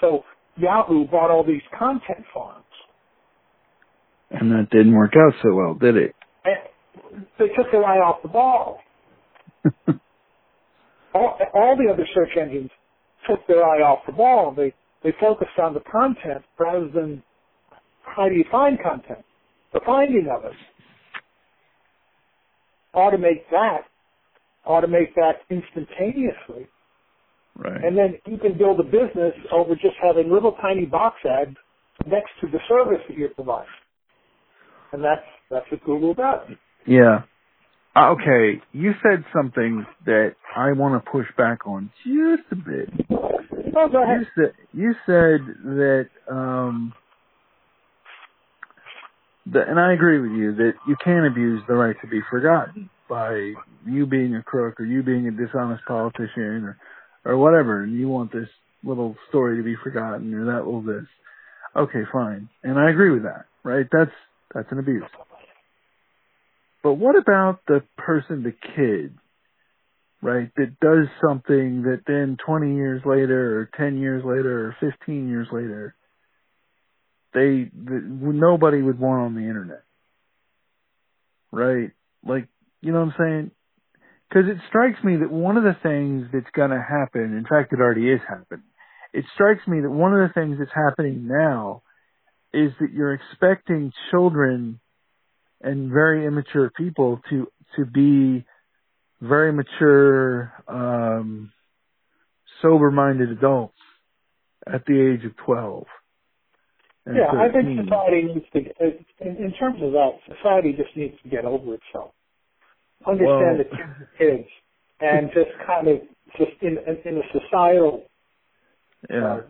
So Yahoo bought all these content farms. And that didn't work out so well, did it? They took their eye off the ball. All, all the other search engines took their eye off the ball. They they focused on the content rather than how do you find content, the finding of it. Automate that, automate that instantaneously, Right. and then you can build a business over just having little tiny box ads next to the service that you're providing. And that's that's what Google does. Yeah. Uh, Okay, you said something that I want to push back on just a bit. Oh, go You ahead. said you said that um that, and I agree with you that you can abuse the right to be forgotten by you being a crook or you being a dishonest politician or or whatever, and you want this little story to be forgotten or that little this. Okay, fine, and I agree with that. Right? That's that's an abuse. But what about the person, the kid, right, that does something that then 20 years later or 10 years later or 15 years later, they, the, nobody would want on the internet. Right? Like, you know what I'm saying? Cause it strikes me that one of the things that's gonna happen, in fact it already is happening, it strikes me that one of the things that's happening now is that you're expecting children and very immature people to, to be very mature, um, sober-minded adults at the age of 12. and Yeah, I think society needs to, in, in terms of that, society just needs to get over itself. Understand Well- that kids are kids, and just kind of, just in, in a societal yeah. uh,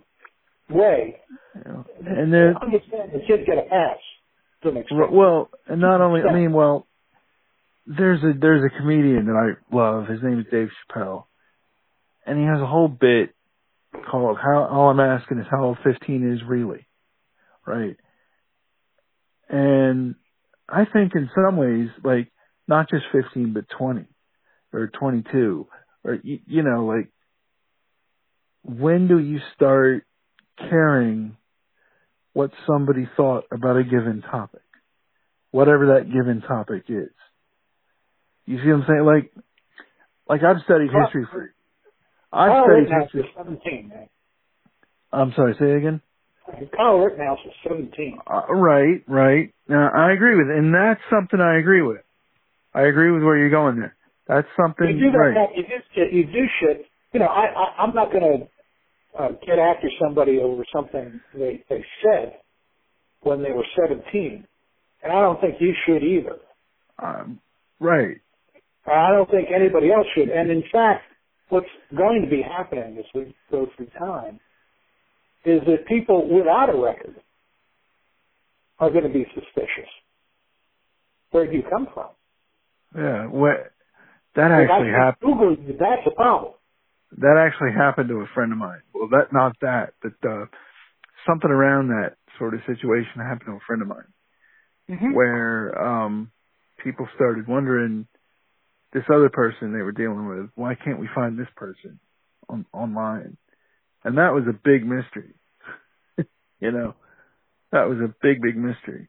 way, yeah. And then, understand that kids get a pass to an extent. well, and not only, I mean, well, there's a, there's a comedian that I love. His name is Dave Chappelle. And he has a whole bit called how, all I'm asking is how old 15 is really. Right? And I think in some ways, like, not just 15, but 20 or 22 or, you, you know, like, when do you start caring what somebody thought about a given topic, whatever that given topic is. You see what I'm saying? Like, like I've studied history for, I've Carl studied Rittenhouse history. was 17, man. I'm sorry, say it again. Carl Rittenhouse was 17. Uh, right, right. Now, I agree with, it, and that's something I agree with. I agree with where you're going there. That's something You do that, right. you do shit, you do shit. You know, I, I I'm not going to uh, get after somebody over something they they said when they were 17, and I don't think you should either. Um, right. I don't think anybody else should. And in fact, what's going to be happening as we go through time is that people without a record are going to be suspicious. Where do you come from? Yeah. What that actually happened. Google that's a problem. That actually happened to a friend of mine. Well, that not that, but uh, something around that sort of situation happened to a friend of mine, Mm-hmm. where um people started wondering this other person they were dealing with. Why can't we find this person on online? And that was a big mystery. you know, that was a big, big mystery.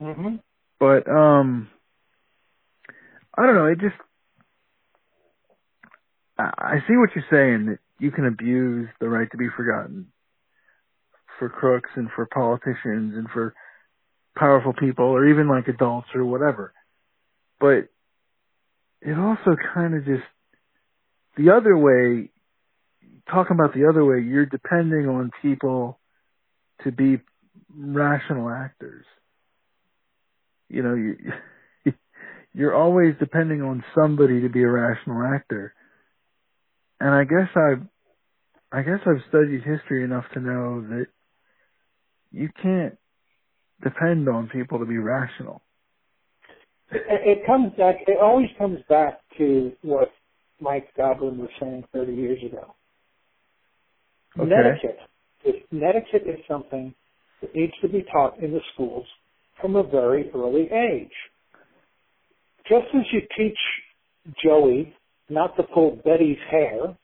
Mm-hmm. But um I don't know, it just I see what you're saying that you can abuse the right to be forgotten for crooks and for politicians and for powerful people or even like adults or whatever. But it also kind of just the other way talking about the other way you're depending on people to be rational actors. You know, you you're always depending on somebody to be a rational actor. And I guess I've, I guess I've studied history enough to know that you can't depend on people to be rational. It, it comes back. It always comes back to what Mike Godwin was saying 30 years ago. Okay. Netiquette. Is, netiquette is something that needs to be taught in the schools from a very early age. Just as you teach Joey not to pull Betty's hair,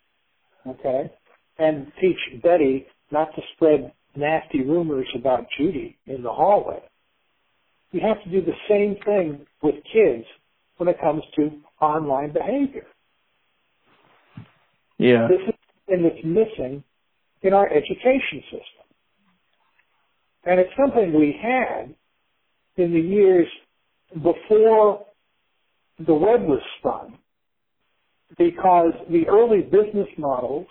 okay, and teach Betty not to spread nasty rumors about Judy in the hallway. You have to do the same thing with kids when it comes to online behavior. Yeah. This is something that's missing in our education system. And it's something we had in the years before the web was spun because the early business models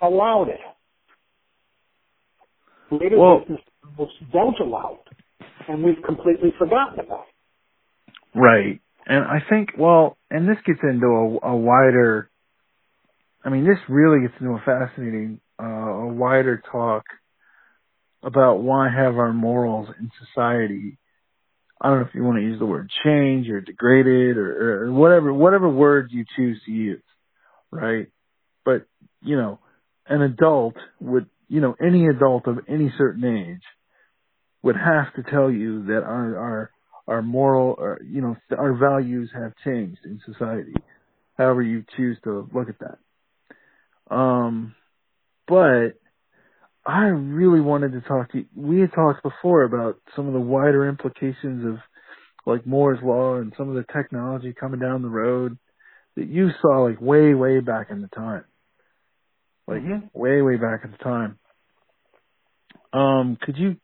allowed it. Later Well- business models don't allow it. And we've completely forgotten about it. Right. And I think, well, and this gets into a, a wider, I mean, this really gets into a fascinating, uh, a wider talk about why have our morals in society, I don't know if you want to use the word change or degraded or, or whatever, whatever word you choose to use, right? But, you know, an adult would, you know, any adult of any certain age would have to tell you that our, our, our moral, or, you know, our values have changed in society. However you choose to look at that. Um, but I really wanted to talk to you. We had talked before about some of the wider implications of like Moore's law and some of the technology coming down the road that you saw like way, way back in the time. Like Mhm. way, way back in the time. Um, could you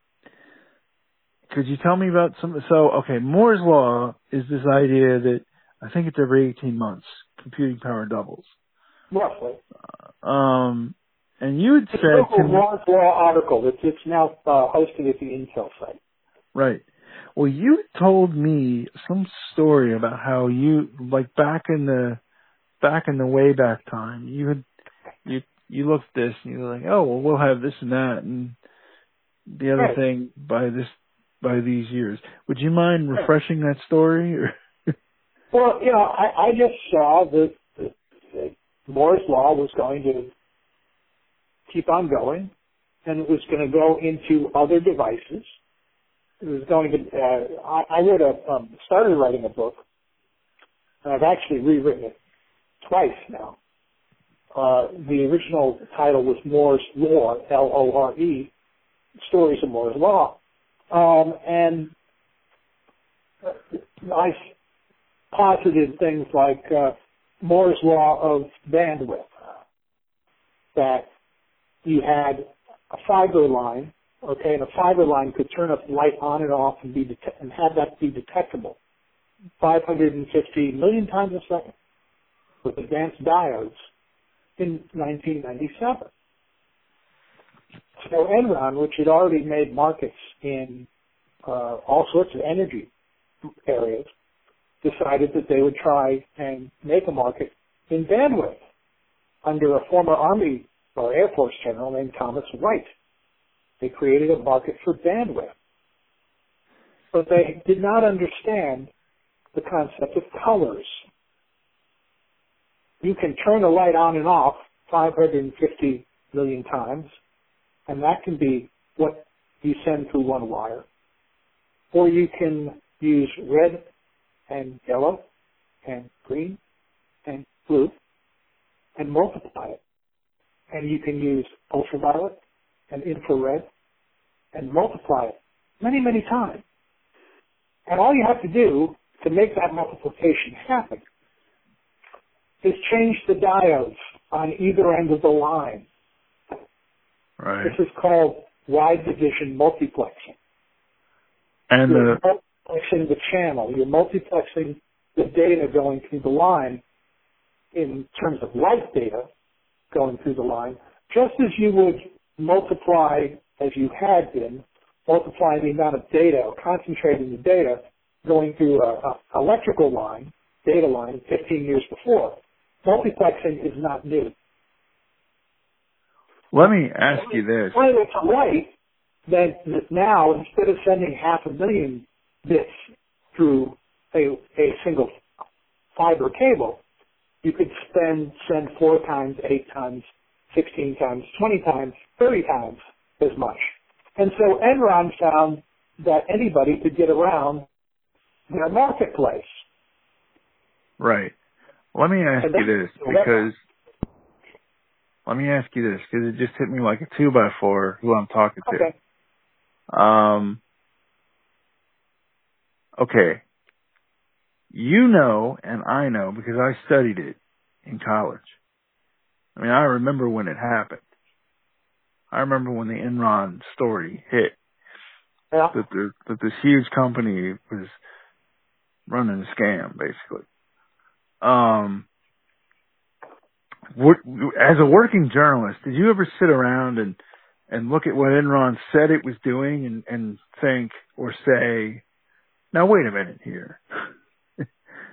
could you tell me about some? So, okay, Moore's law is this idea that I think it's every 18 months computing power doubles. Roughly. Um, and you had It's a said local to me, Law article. It's, it's now uh, hosted at the Intel site. right? Well, you told me some story about how you, like back in the, back in the way back time, you had, you, you looked at this and you were like, oh, well, we'll have this and that and the other Right. thing by this, by these years. Would you mind refreshing that story or? Well, you know, I, I just saw that, that, that Moore's law was going to keep on going, and it was going to go into other devices. It was going to. Uh, I, I wrote a um, started writing a book, and I've actually rewritten it twice now. Uh, the original title was Moore's Lore, L-O-R-E, Stories of Moore's Law. Um, and I posited things like uh, Moore's Law of bandwidth, that you had a fiber line, okay, and a fiber line could turn up light on and off and be det- and have that be detectable 550 million times a second with advanced diodes in 1997. So Enron, which had already made markets in uh, all sorts of energy areas, decided that they would try and make a market in bandwidth under a former Army or Air Force general named Thomas White. They created a market for bandwidth. But they did not understand the concept of colors. You can turn a light on and off 550 million times, and that can be what you send through one wire. Or you can use red and yellow and green and blue and multiply it. And you can use ultraviolet and infrared and multiply it many, many times. And all you have to do to make that multiplication happen is change the diodes on either end of the line. Right. This is called wave division multiplexing. And You're the multiplexing the channel. You're multiplexing the data going through the line in terms of light data going through the line, just as you would multiply, as you had been, multiplying the amount of data or concentrating the data going through a, a electrical line, data line, 15 years before. Multiplexing is not new. let me ask you this. When it's right, then now instead of sending half a million bits through a, a single fiber cable, you could spend send four times, eight times, sixteen times, twenty times, thirty times as much. And so Enron found that anybody could get around their marketplace. Right. Let me ask you this because let me ask you this because it just hit me like a two by four who I'm talking to. Okay. Um, okay. You know, and I know because I studied it in college. I mean, I remember when it happened. I remember when the Enron story hit Yeah. that the, that this huge company was running a scam, basically. Um, what, as a working journalist, did you ever sit around and and look at what Enron said it was doing and and think or say, now wait a minute here,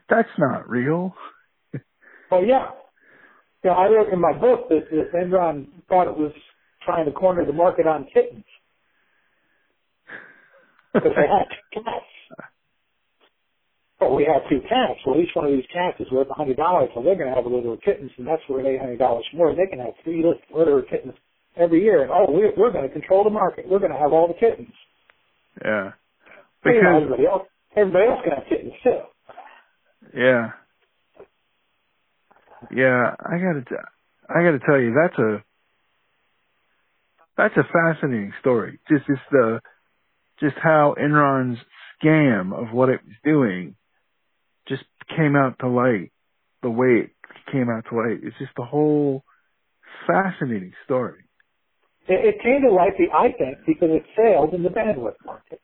that's not real. Well, yeah. Yeah, I wrote in my book that, that Enron thought it was trying to corner the market on kittens because they had two cats. Well, we have two cats. Well, each one of these cats is worth a hundred dollars, so they're going to have a litter of kittens, and that's worth eight hundred dollars more. They can have three litter of kittens every year, and oh, we're, we're going to control the market. We're going to have all the kittens. yeah, Well, you know, because everybody else, everybody else can have kittens too. Yeah, yeah, I gotta I gotta tell you that's a that's a fascinating story. Just just the just how Enron's scam of what it was doing just came out to light the way it came out to light. It's just a whole fascinating story. It, it came to light, I think, because it failed in the bandwidth market.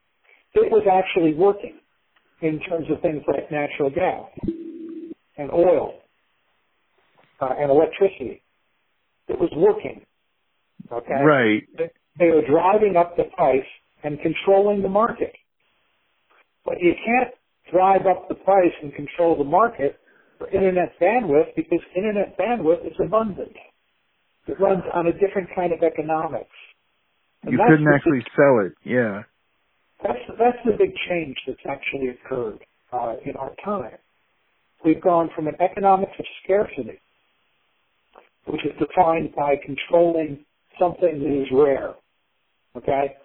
It was actually working in terms of things like natural gas and oil uh, and electricity. It was working. Okay. Right. They, were driving up the price and controlling the market. But you can't drive up the price and control the market for internet bandwidth because internet bandwidth is abundant. It runs on a different kind of economics. And You couldn't actually sell it. Yeah. That's that's the big change that's actually occurred uh, in our time. We've gone from an economics of scarcity, which is defined by controlling something that is rare, okay,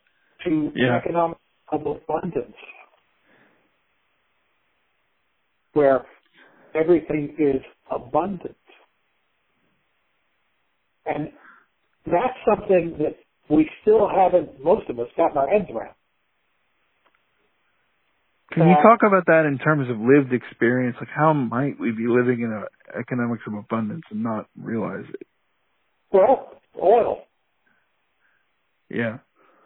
to Yeah. an economic of abundance, where everything is abundant. And that's something that we still haven't, most of us, gotten our heads around. Can you talk about that in terms of lived experience? Like, how might we be living in an economics of abundance and not realize it? Well, oil. Yeah.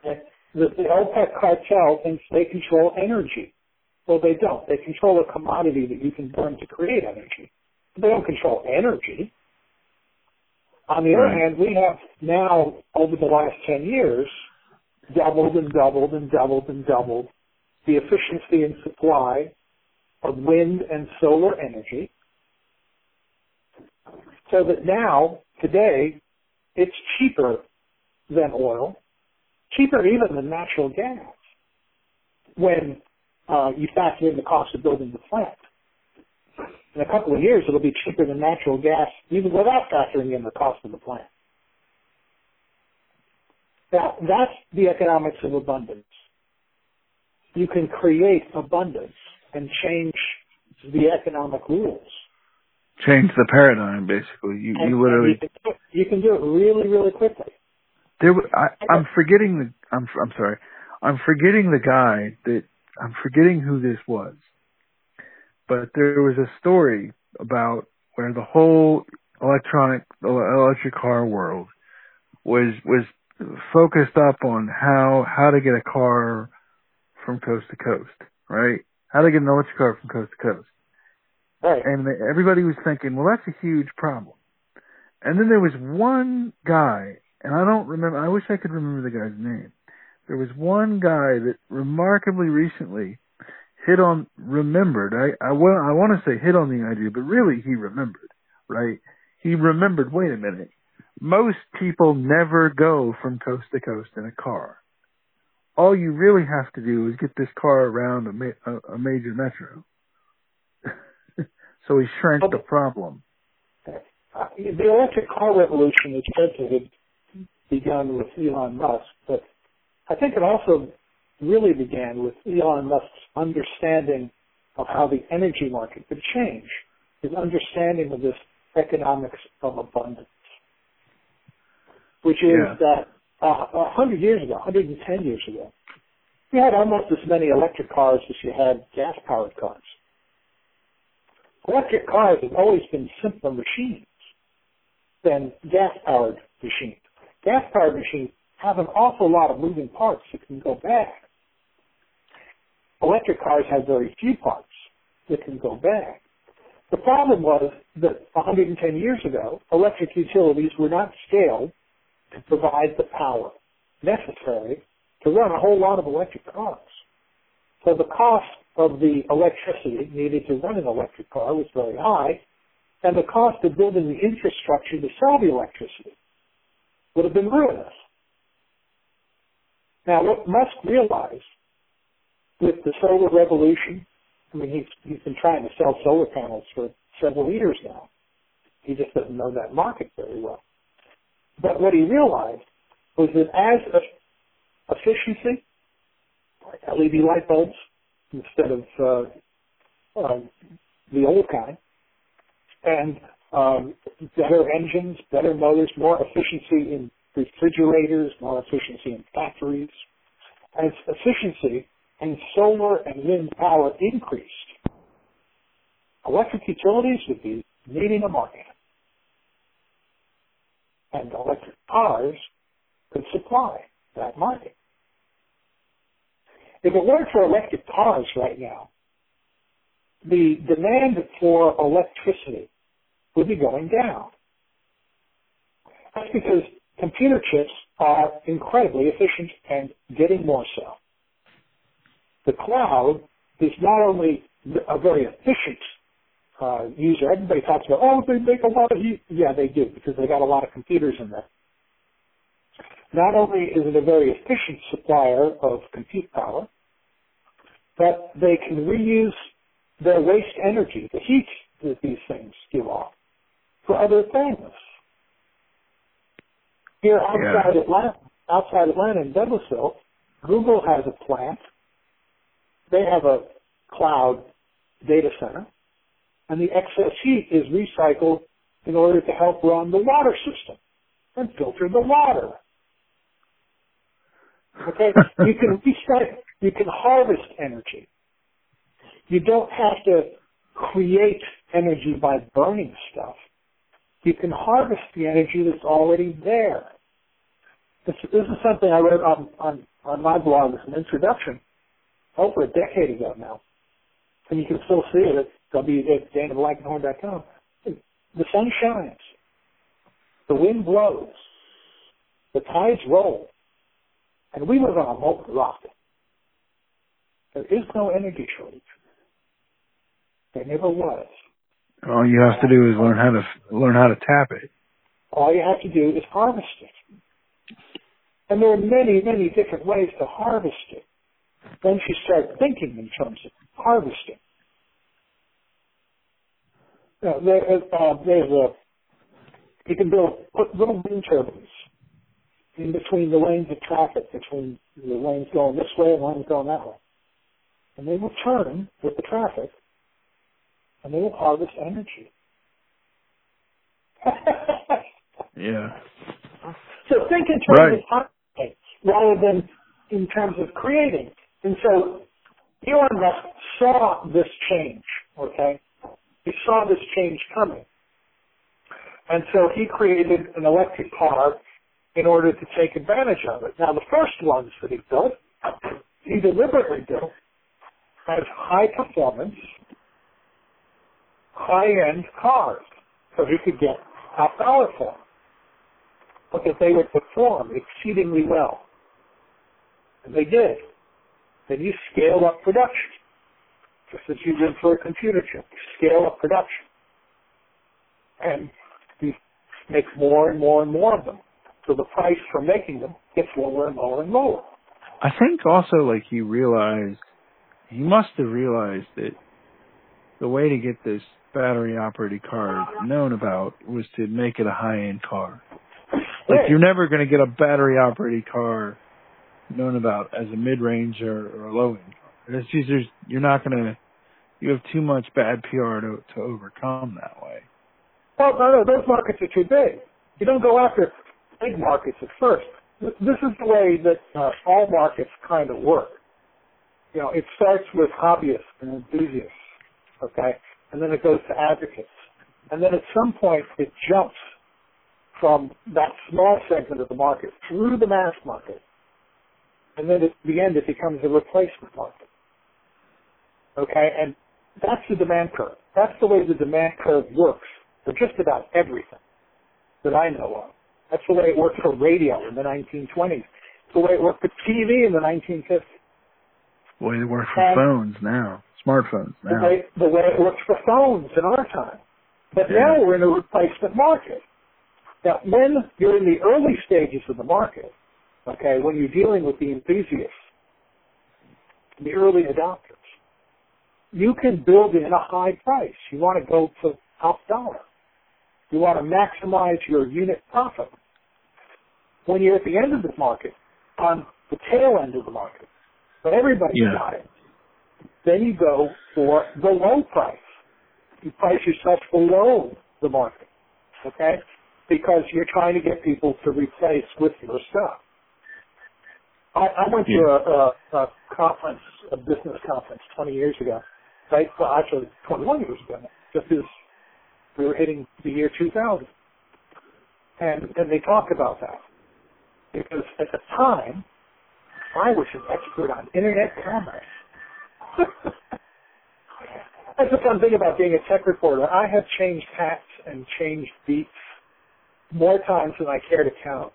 The, the OPEC cartel thinks they control energy. Well, they don't. They control a commodity that you can burn to create energy. They don't control energy. On the Right. other hand, we have now, over the last 10 years, doubled and doubled and doubled and doubled the efficiency and supply of wind and solar energy. So that now, today, it's cheaper than oil, cheaper even than natural gas when uh, you factor in the cost of building the plant. In a couple of years, it'll be cheaper than natural gas, even without factoring in the cost of the plant. Now, that's the economics of abundance. You can create abundance and change the economic rules. Change the paradigm, basically. You, And- you literally. you can, do it- you can do it really, really quickly. There, I, I'm forgetting the. I'm, I'm sorry. I'm forgetting the guy that. I'm forgetting who this was. But there was a story about where the whole electronic, electric car world was was focused up on how how to get a car from coast to coast, right? How to get an electric car from coast to coast. Right. and they- everybody was thinking, well, that's a huge problem. And then there was one guy, and I don't remember. I wish I could remember the guy's name. There was one guy that remarkably recently hit on, remembered. I I, I want to say hit on the idea, but really he remembered, right? He remembered. Wait a minute. Most people never go from coast to coast in a car. All you really have to do is get this car around a, ma- a, a major metro. so he shrank the problem. Uh, the electric car revolution is said to have begun with Elon Musk, but I think it also really began with Elon Musk's understanding of how the energy market could change, his understanding of this economics of abundance, which is Yeah. that uh, 100 years ago, 110 years ago, you had almost as many electric cars as you had gas-powered cars. Electric cars have always been simpler machines than gas-powered machines. Gas-powered machines have an awful lot of moving parts that can go bad. Electric cars have very few parts that can go bad. The problem was that 110 years ago, electric utilities were not scaled to provide the power necessary to run a whole lot of electric cars. So the cost of the electricity needed to run an electric car was very high, and the cost of building the infrastructure to sell the electricity would have been ruinous. Now, what Musk realized with the solar revolution, I mean, he's, he's been trying to sell solar panels for several years now. He just doesn't know that market very well. But what he realized was that as efficiency, like LED light bulbs instead of uh, uh, the old kind, and um, better engines, better motors, more efficiency in refrigerators, more efficiency in factories. As efficiency in solar and wind power increased, electric utilities would be needing a market. And electric cars could supply that market. If it weren't for electric cars right now, the demand for electricity would be going down. That's because computer chips are incredibly efficient and getting more so. The cloud is not only a very efficient uh, user. Everybody talks about, oh, they make a lot of heat. Yeah, they do because they got a lot of computers in there. Not only is it a very efficient supplier of compute power, but they can reuse their waste energy, the heat that these things give off, for other things. Here outside Yeah. Atlanta, outside Atlanta in Douglasville, Google has a plant. They have a cloud data center, and the excess heat is recycled in order to help run the water system. and filter the water. Okay? you can reset, you can harvest energy. You don't have to create energy by burning stuff. You can harvest the energy that's already there. This, this is something I wrote on, on, on my blog as an introduction over a decade ago now. And you can still see it at The sun shines. The wind blows. The tides roll. And we live on a molten rock. There is no energy shortage. There never was. All you have to do is learn how to learn how to tap it. All you have to do is harvest it. And there are many, many different ways to harvest it. Once you start thinking in terms of harvesting. There, uh, there's a, you can build, put little wind turbines in between the lanes of traffic, between the lanes going this way and lanes going that way. And they will turn with the traffic and they will harvest energy. yeah. So think in terms right. of harvesting rather than in terms of creating. And so Elon Musk saw this change, okay? He saw this change coming. And so he created an electric car in order to take advantage of it. Now the first ones that he built, he deliberately built as high performance, high end cars so he could get top dollar for them. That they would perform exceedingly well. And they did. Then you scaled up production. Just as you did for a computer chip. Scale up production. And you make more and more and more of them. So the price for making them gets lower and lower and lower. I think also like he realized, he must have realized that the way to get this battery operated car known about was to make it a high end car. Like you're never going to get a battery operated car known about as a mid range or, or a low end. It's just there's, you're not to. You have too much bad PR to to overcome that way. Well, no, no, those markets are too big. You don't go after big markets at first. This is the way that uh, all markets kind of work. You know, it starts with hobbyists and enthusiasts, okay, and then it goes to advocates, and then at some point it jumps from that small segment of the market through the mass market and then at the end it becomes a replacement market. Okay, and that's the demand curve. That's the way the demand curve works for just about everything that I know of. That's the way it worked for radio in the 1920s. It's the way it worked for TV in the 1950s. The way it works for and phones now, smartphones now. The way, the way it works for phones in our time. But yeah. now we're in a replacement market. Now, when you're in the early stages of the market, Okay, when you're dealing with the enthusiasts, the early adopters, you can build in a high price. You want to go for top dollar. You want to maximize your unit profit. When you're at the end of the market, on the tail end of the market, but everybody's yeah. got it, then you go for the low price. You price yourself below the market, okay? Because you're trying to get people to replace with your stuff. I, I went yeah. to a, a, a conference, a business conference 20 years ago, right? Well, actually 21 years ago, just as we were hitting the year 2000. And, and they talked about that. Because at the time, I was an expert on internet commerce. That's the fun thing about being a tech reporter. I have changed hats and changed beats more times than I care to count.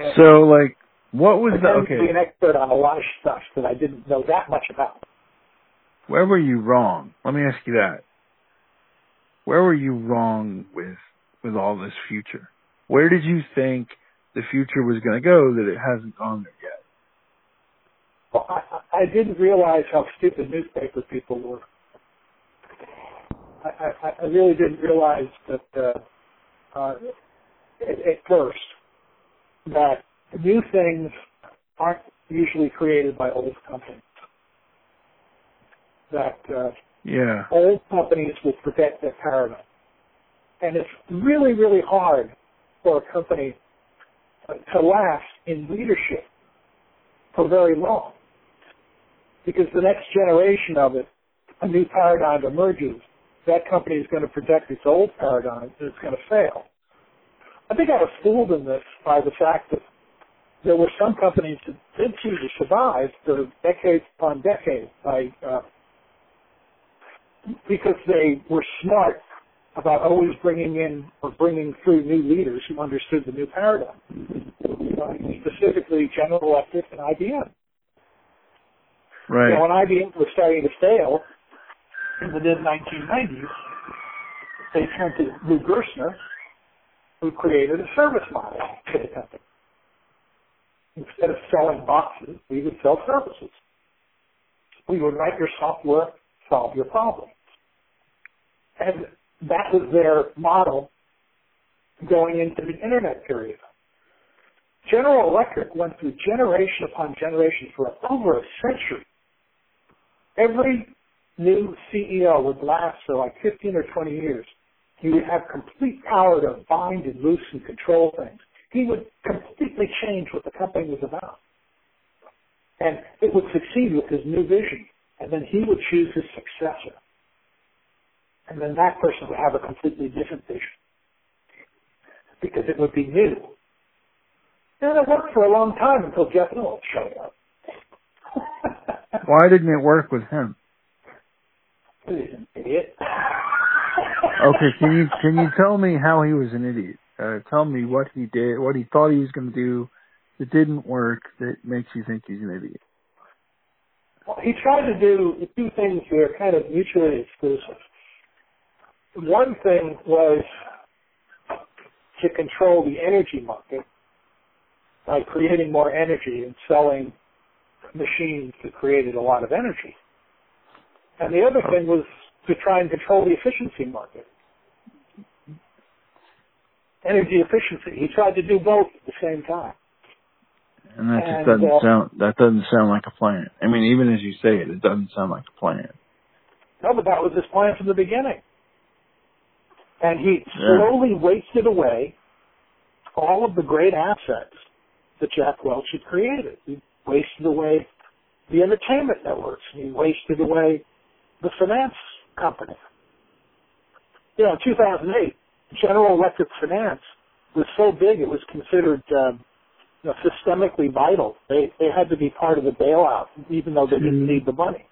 And so, like, what was the okay? Be an expert on a lot of stuff that I didn't know that much about. Where were you wrong? Let me ask you that. Where were you wrong with with all this future? Where did you think the future was going to go that it hasn't gone there yet? Well, I, I didn't realize how stupid newspaper people were. I, I, I really didn't realize that uh, uh, at, at first that new things aren't usually created by old companies. That uh, yeah. old companies will protect their paradigm. And it's really, really hard for a company to last in leadership for very long. Because the next generation of it, a new paradigm emerges, that company is going to protect its old paradigm and it's going to fail. I think I was fooled in this by the fact that there were some companies that did seem to survive for decades upon decades by uh, because they were smart about always bringing in or bringing through new leaders who understood the new paradigm, uh, specifically General Electric and IBM. Right. So when IBM was starting to fail in the mid 1990s, they turned to Lou Gerstner, who created a service model for the company. Instead of selling boxes, we would sell services. We would write your software, solve your problem. And that was their model going into the internet period. General Electric went through generation upon generation for over a century. Every new CEO would last for like 15 or 20 years. He would have complete power to bind and loose and control things. He would completely change what the company was about. And it would succeed with his new vision. And then he would choose his successor and then that person would have a completely different vision because it would be new. And it worked for a long time until Jeff Immelt showed up. Why didn't it work with him? He's an idiot. okay, can you can you tell me how he was an idiot? Uh, tell me what he did, what he thought he was going to do that didn't work that makes you think he's an idiot. Well, he tried to do two things that are kind of mutually exclusive one thing was to control the energy market by creating more energy and selling machines that created a lot of energy. And the other thing was to try and control the efficiency market. Energy efficiency. He tried to do both at the same time. And that just doesn't uh, sound that doesn't sound like a plan. I mean, even as you say it, it doesn't sound like a plan. No, but that was his plan from the beginning. And he slowly yeah. wasted away all of the great assets that Jack Welch had created. He wasted away the entertainment networks. He wasted away the finance company. You know, in 2008, General Electric Finance was so big it was considered um, you know, systemically vital. They they had to be part of the bailout, even though they didn't need the money.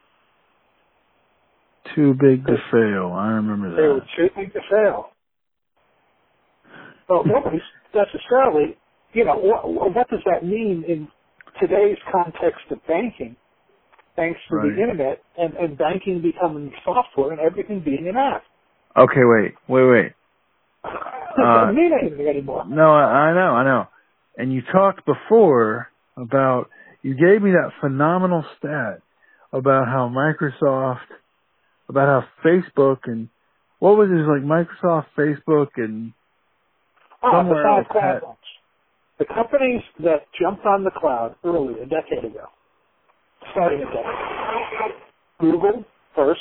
Too big to fail. I remember that. They were too big to fail. Well, nobody's necessarily, you know, what, what does that mean in today's context of banking? Thanks to right. the internet and, and banking becoming software and everything being an app. Okay, wait, wait, wait. It doesn't uh, mean anything anymore. No, I, I know, I know. And you talked before about you gave me that phenomenal stat about how Microsoft about how Facebook and what was it like Microsoft, Facebook, and oh, else had, the companies that jumped on the cloud early a decade ago, starting a decade. Google first,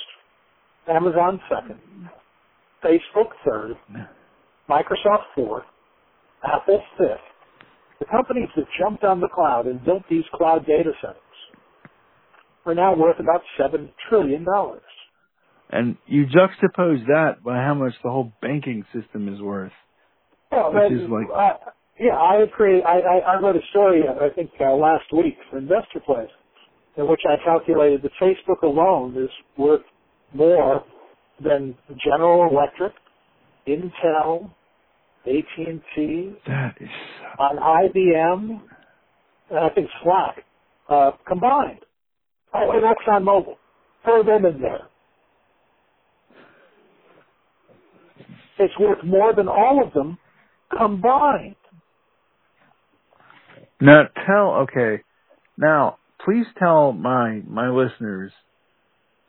Amazon second, Facebook third, Microsoft fourth, Apple fifth. The companies that jumped on the cloud and built these cloud data centers are now worth about seven trillion dollars. And you juxtapose that by how much the whole banking system is worth. Yeah, which is like, uh, yeah, I create. I, I, I wrote a story I think uh, last week for InvestorPlace, in which I calculated that Facebook alone is worth more than General Electric, Intel, AT&T, that is so... on IBM, and I think Slack uh, combined. Oh, and ExxonMobil. Throw them in there. It's worth more than all of them combined. Now tell okay. Now please tell my my listeners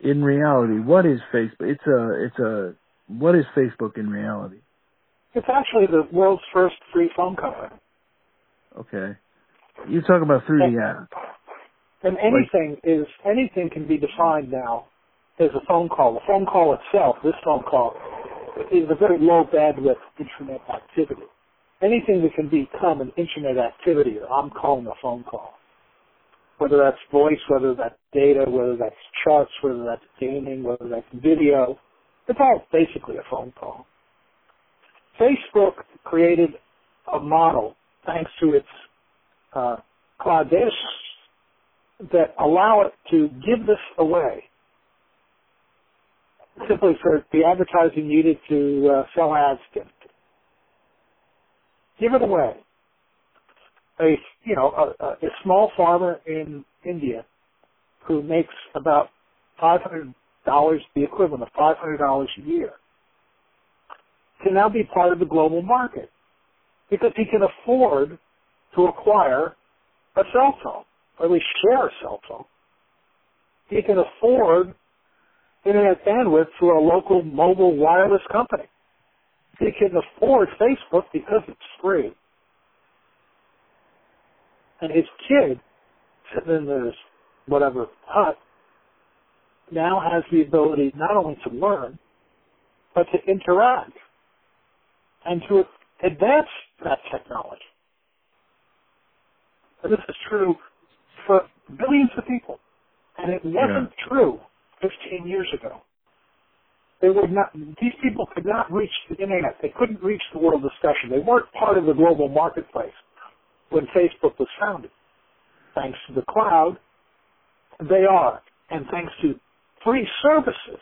in reality what is Facebook? It's a it's a what is Facebook in reality? It's actually the world's first free phone company. Okay. You talk about through and, the app. And anything like, is anything can be defined now as a phone call. The phone call itself, this phone call, is a very low bandwidth internet activity. anything that can become an internet activity, I'm calling a phone call. Whether that's voice, whether that's data, whether that's charts, whether that's gaming, whether that's video, it's all basically a phone call. Facebook created a model thanks to its uh, cloud data that allow it to give this away simply for the advertising needed to uh, sell ads. Give it away. A you know a, a small farmer in India who makes about five hundred dollars, the equivalent of five hundred dollars a year, can now be part of the global market because he can afford to acquire a cell phone, or at least share a cell phone. He can afford internet bandwidth through a local mobile wireless company. He can afford Facebook because it's free. And his kid, sitting in his whatever hut, now has the ability not only to learn, but to interact and to advance that technology. And this is true for billions of people. And it wasn't yeah. true 15 years ago. They would not, these people could not reach the internet. They couldn't reach the world discussion. They weren't part of the global marketplace when Facebook was founded. Thanks to the cloud, they are. And thanks to free services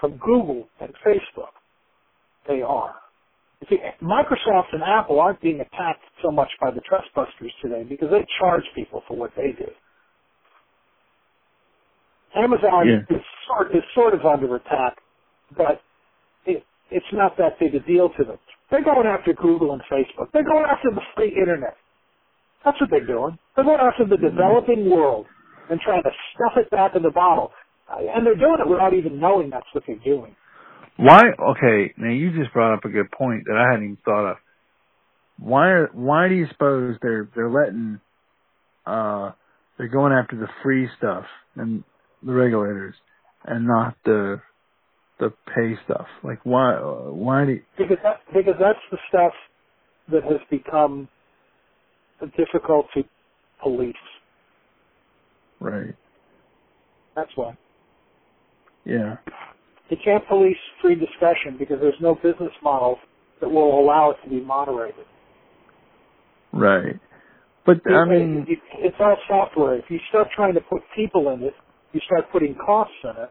from Google and Facebook, they are. You See, Microsoft and Apple aren't being attacked so much by the trustbusters today because they charge people for what they do. Amazon yeah. is sort is sort of under attack, but it, it's not that big a deal to them. They're going after Google and Facebook. They're going after the free internet. That's what they're doing. They're going after the developing world and trying to stuff it back in the bottle. And they're doing it without even knowing that's what they're doing. Why? Okay, now you just brought up a good point that I hadn't even thought of. Why? Are, why do you suppose they're they're letting uh they're going after the free stuff and the regulators and not the the pay stuff? Like why? Why do? You... Because that, because that's the stuff that has become difficult to police. Right. That's why. Yeah. You can't police free discussion because there's no business model that will allow it to be moderated. Right. But I mean, it's all software. If you start trying to put people in it, you start putting costs in it,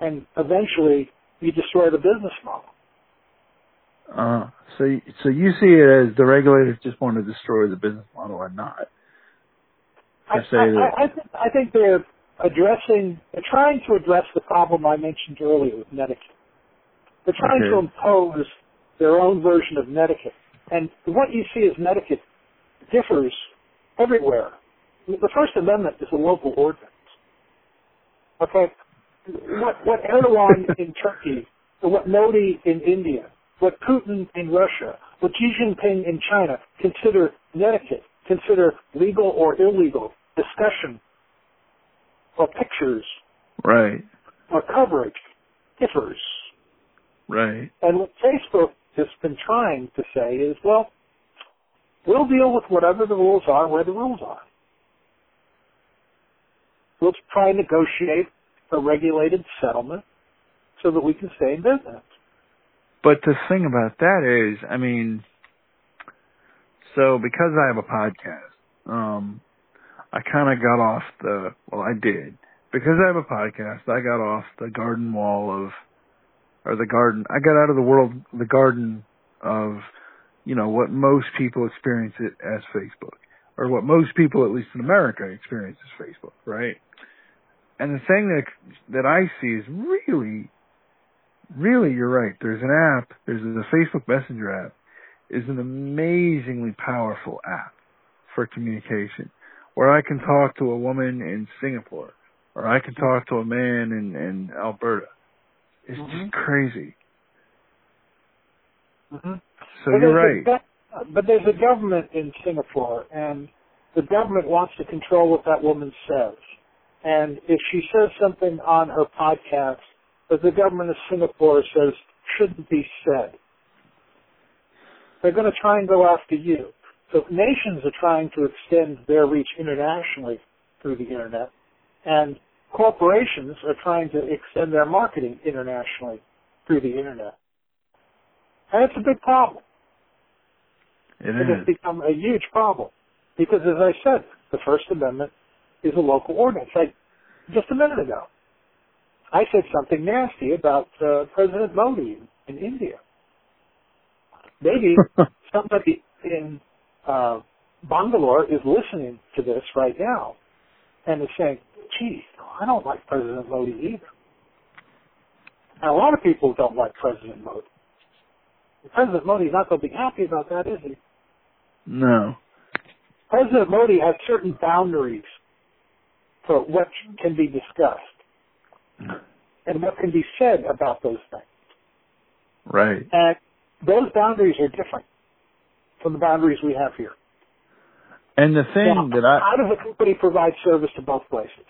and eventually you destroy the business model. Uh, so, so you see it as the regulators just want to destroy the business model and not. I, I, I, I, think, I think they're addressing, they're trying to address the problem I mentioned earlier with Netiquette. They're trying okay. to impose their own version of Netiquette. And what you see as Netiquette differs everywhere. The First Amendment is a local ordinance. Okay? What, what Erdogan in Turkey, what Modi in India, what Putin in Russia, what Xi Jinping in China consider Netiquette, consider legal or illegal discussion or pictures right or coverage differs. Right. And what Facebook has been trying to say is, well, we'll deal with whatever the rules are where the rules are. We'll try and negotiate a regulated settlement so that we can stay in business. But the thing about that is, I mean, so because I have a podcast, um, I kind of got off the, well, I did. Because I have a podcast, I got off the garden wall of, or the garden, I got out of the world, the garden of, you know, what most people experience it as Facebook. Or what most people, at least in America, experience as Facebook, right? And the thing that, that I see is really, really, you're right. There's an app, there's a Facebook Messenger app, is an amazingly powerful app for communication where I can talk to a woman in Singapore or I can talk to a man in, in Alberta. It's mm-hmm. just crazy. Mm-hmm. So but you're right. But there's a government in Singapore, and the government wants to control what that woman says. And if she says something on her podcast that the government of Singapore says shouldn't be said, they're going to try and go after you. So nations are trying to extend their reach internationally through the internet, and corporations are trying to extend their marketing internationally through the internet. And it's a big problem. It It has become a huge problem. Because as I said, the First Amendment is a local ordinance. Like just a minute ago, I said something nasty about uh, President Modi in India. Maybe somebody in uh, Bangalore is listening to this right now and is saying, gee, I don't like President Modi either. And a lot of people don't like President Modi. President Modi's not going to be happy about that, is he? no. President Modi has certain boundaries for what can be discussed mm-hmm. and what can be said about those things. Right. And those boundaries are different from the boundaries we have here. And the thing Now, that I how does a company provide service to both places?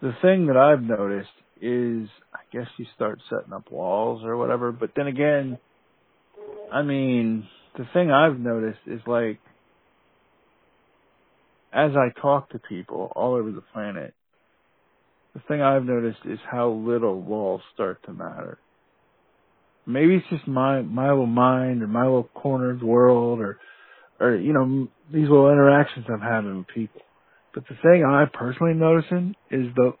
the thing that I've noticed is I guess you start setting up walls or whatever, but then again, I mean, the thing I've noticed is like as I talk to people all over the planet, the thing I've noticed is how little walls start to matter. Maybe it's just my my little mind or my little corner of the world or or you know these little interactions I'm having with people. But the thing I'm personally noticing is the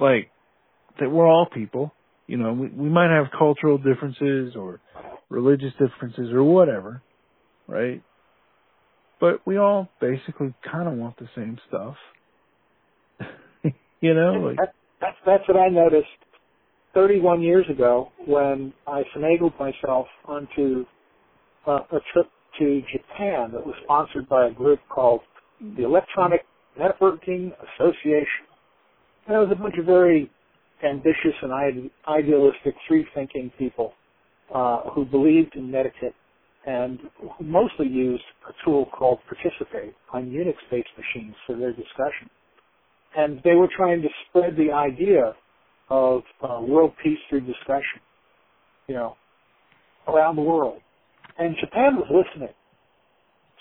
like that we're all people. You know, we we might have cultural differences or religious differences or whatever, right? But we all basically kind of want the same stuff. you know, like That, that's, that's what I noticed 31 years ago when I finagled myself onto uh, a trip to Japan that was sponsored by a group called the Electronic Networking Association. And it was a bunch of very ambitious and idealistic, free-thinking people uh, who believed in netiquette and mostly used a tool called Participate on Unix-based machines for their discussion. And they were trying to spread the idea of uh, world peace through discussion, you know, around the world. And Japan was listening.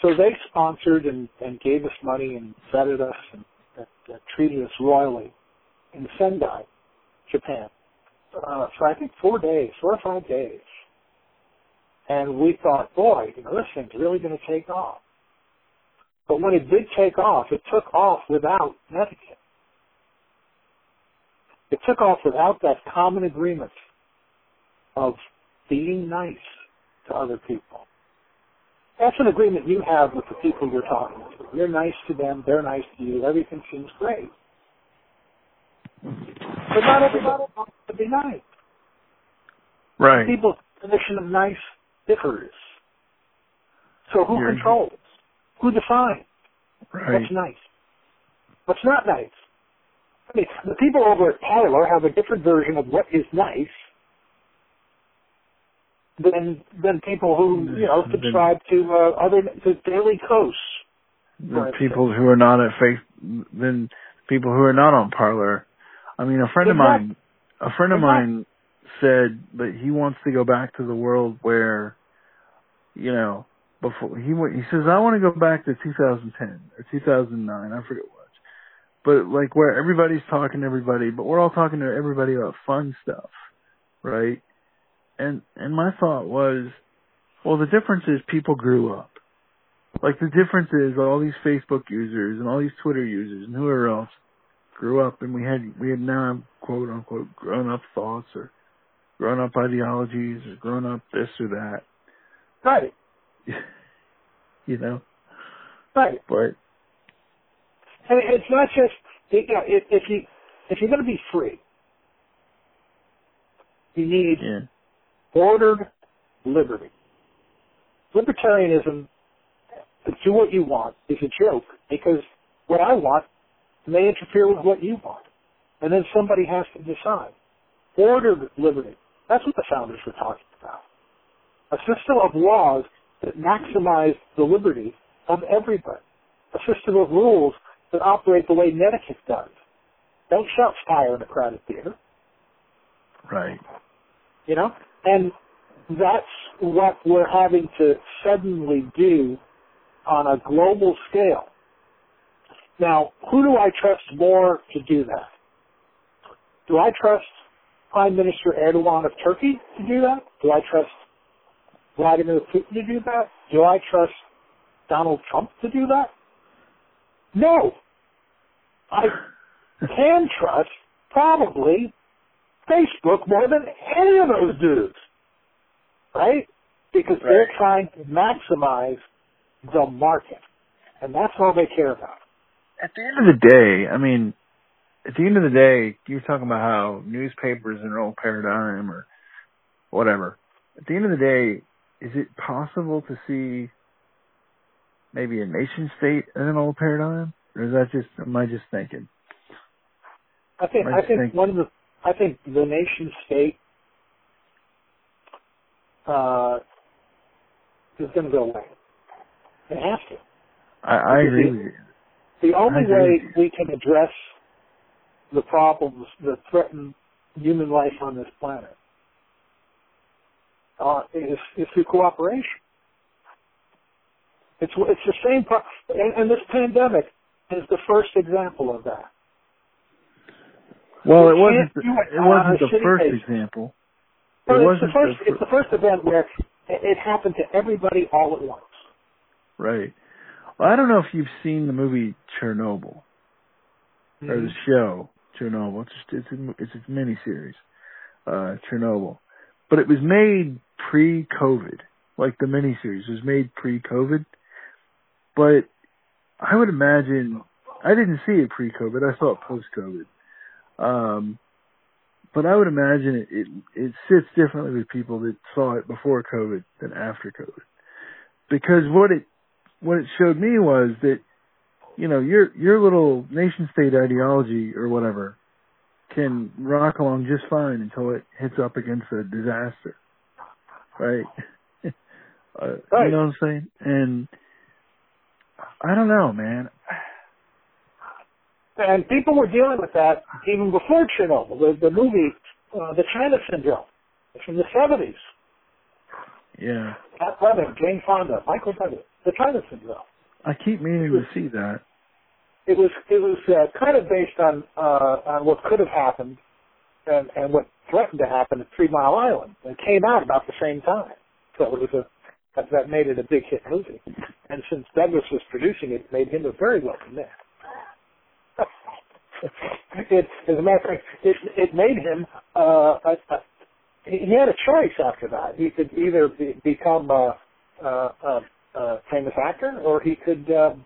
So they sponsored and, and gave us money and vetted us and, and treated us royally in Sendai, Japan, uh, for I think four days, four or five days. And we thought, boy, you know, this thing's really going to take off. But when it did take off, it took off without etiquette. It took off without that common agreement of being nice to other people. That's an agreement you have with the people you're talking to. You're nice to them, they're nice to you, everything seems great. But not everybody wants to be nice. right. People's definition of nice differs. So who You're- controls? Who defines Right. what's nice? What's not nice? I mean, the people over at Parler have a different version of what is nice than than people who you know subscribe to uh, other to Daily Kos. the people who are not at face than people who are not on Parler. I mean, a friend of mine, a friend of mine said that he wants to go back to the world where, you know, before he went, he says I want to go back to 2010 or 2009, I forget what, but like where everybody's talking to everybody, but we're all talking to everybody about fun stuff, right? And and my thought was, well, the difference is people grew up. Like the difference is all these Facebook users and all these Twitter users and whoever else grew up and we had we had now quote unquote grown up thoughts or grown up ideologies or grown up this or that. Right, you know? right. But And it's not just you know if, if you if you're going to be free, you need yeah. ordered liberty. Libertarianism, do what you want, is a joke because what I want may interfere with what you want. And then somebody has to decide. Ordered liberty. That's what the founders were talking about. A system of laws that maximize the liberty of everybody. A system of rules that operate the way Netiquette does. Don't shout fire in a crowded theater right. you know? And that's what we're having to suddenly do on a global scale. Now, who do I trust more to do that? Do I trust Prime Minister Erdogan of Turkey to do that? Do I trust Vladimir Putin to do that? Do I trust Donald Trump to do that? No. I can trust probably Facebook more than any of those dudes. Right? Because Right. they're trying to maximize the market. And that's all they care about. At the end of the day, I mean, at the end of the day, you're talking about how newspapers are an old paradigm or whatever. At the end of the day, is it possible to see maybe a nation state as an old paradigm? Or is that just, am I just thinking? I think I I think one of the I think the nation state uh, is going to go away. It has to. I, I agree with you. The only way we can address the problems that threaten human life on this planet uh, is, is through cooperation. It's it's the same, pro- and, and this pandemic is the first example of that. Well, We it wasn't, the, it it wasn't the first basis. example. But It it's the first. the fir- it's the first event where it, it happened to everybody all at once. Right. Well, I don't know if you've seen the movie Chernobyl. or the Mm-hmm. show Chernobyl. It's it's a, it's a mini series, uh, Chernobyl, but it was made pre-COVID. Like the mini series was made pre-COVID, but I would imagine I didn't see it pre-COVID. I saw it post-COVID. Um, but I would imagine it, it it sits differently with people that saw it before COVID than after COVID, because what it what it showed me was that you know, your your little nation state ideology or whatever can rock along just fine until it hits up against a disaster. Right? uh, Right. You know what I'm saying? And I don't know, man. And people were dealing with that even before Chernobyl. The, the movie, uh, The China Syndrome, from the 70s. Yeah. Jack Lemmon, Jane Fonda, Michael Douglas, The China Syndrome. I keep meaning to see that. It was it was uh, kind of based on uh, on what could have happened and and what threatened to happen at Three Mile Island. It came out about the same time, so it was a that, that made it a big hit movie. And since Douglas was producing it, made him a very welcome man. it, as a matter of fact, it, it made him, uh, a, a, he had a choice after that. He could either be, become a, a, a, a famous actor or he could um,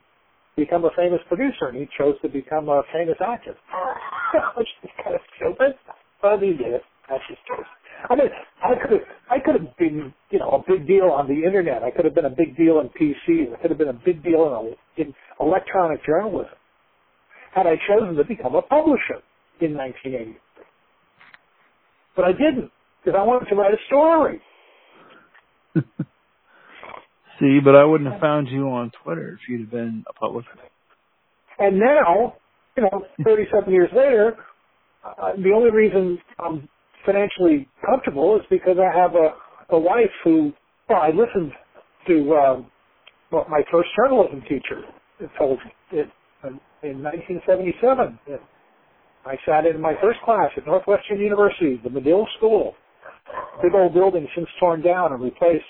become a famous producer, and he chose to become a famous actor. Which is kind of stupid, but he did it. That's his choice. I mean, I could have, I could have been, you know, a big deal on the internet. I could have been a big deal in PCs. I could have been a big deal in, in electronic journalism had I chosen to become a publisher in 1980. But I didn't, because I wanted to write a story. See, but I wouldn't have found you on Twitter if you'd have been a publisher. And now, you know, 37 years later, uh, the only reason I'm financially comfortable is because I have a, a wife who, well, I listened to um, what my first journalism teacher told me in 1977. I sat in my first class at Northwestern University, the Medill School. Big old building since torn down and replaced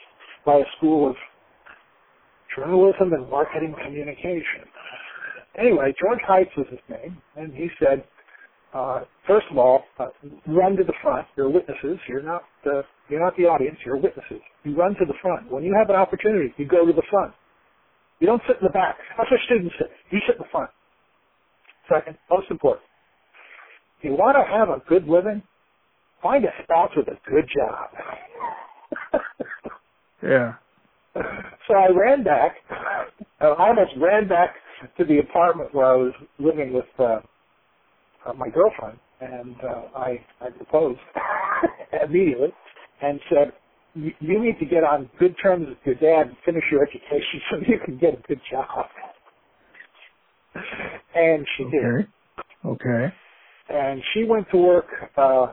by a school of journalism and marketing communication. Anyway, George Heights was his name, and he said, uh, first of all, uh, run to the front. You're witnesses. You're not the you're not the audience. You're witnesses. You run to the front. When you have an opportunity, you go to the front. You don't sit in the back. That's what students sit. You sit in the front. Second, most important, if you want to have a good living, find a spouse with a good job. Yeah. So I ran back. I almost ran back to the apartment where I was living with uh, uh, my girlfriend, and uh, I I proposed immediately and said, "You you need to get on good terms with your dad and finish your education so you can get a good job." And she did. Okay. Okay. and she went to work uh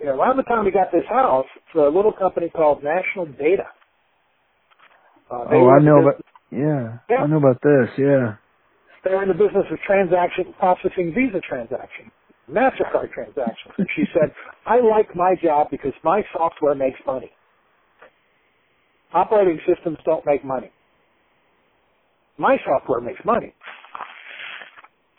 you know, around the time we got this house, for a little company called National Data. Uh, oh, I know about yeah, yeah, I know about this. Yeah, they're in the business of transaction processing Visa transactions, Mastercard transactions. And she said, "I like my job because my software makes money. Operating systems don't make money. My software makes money."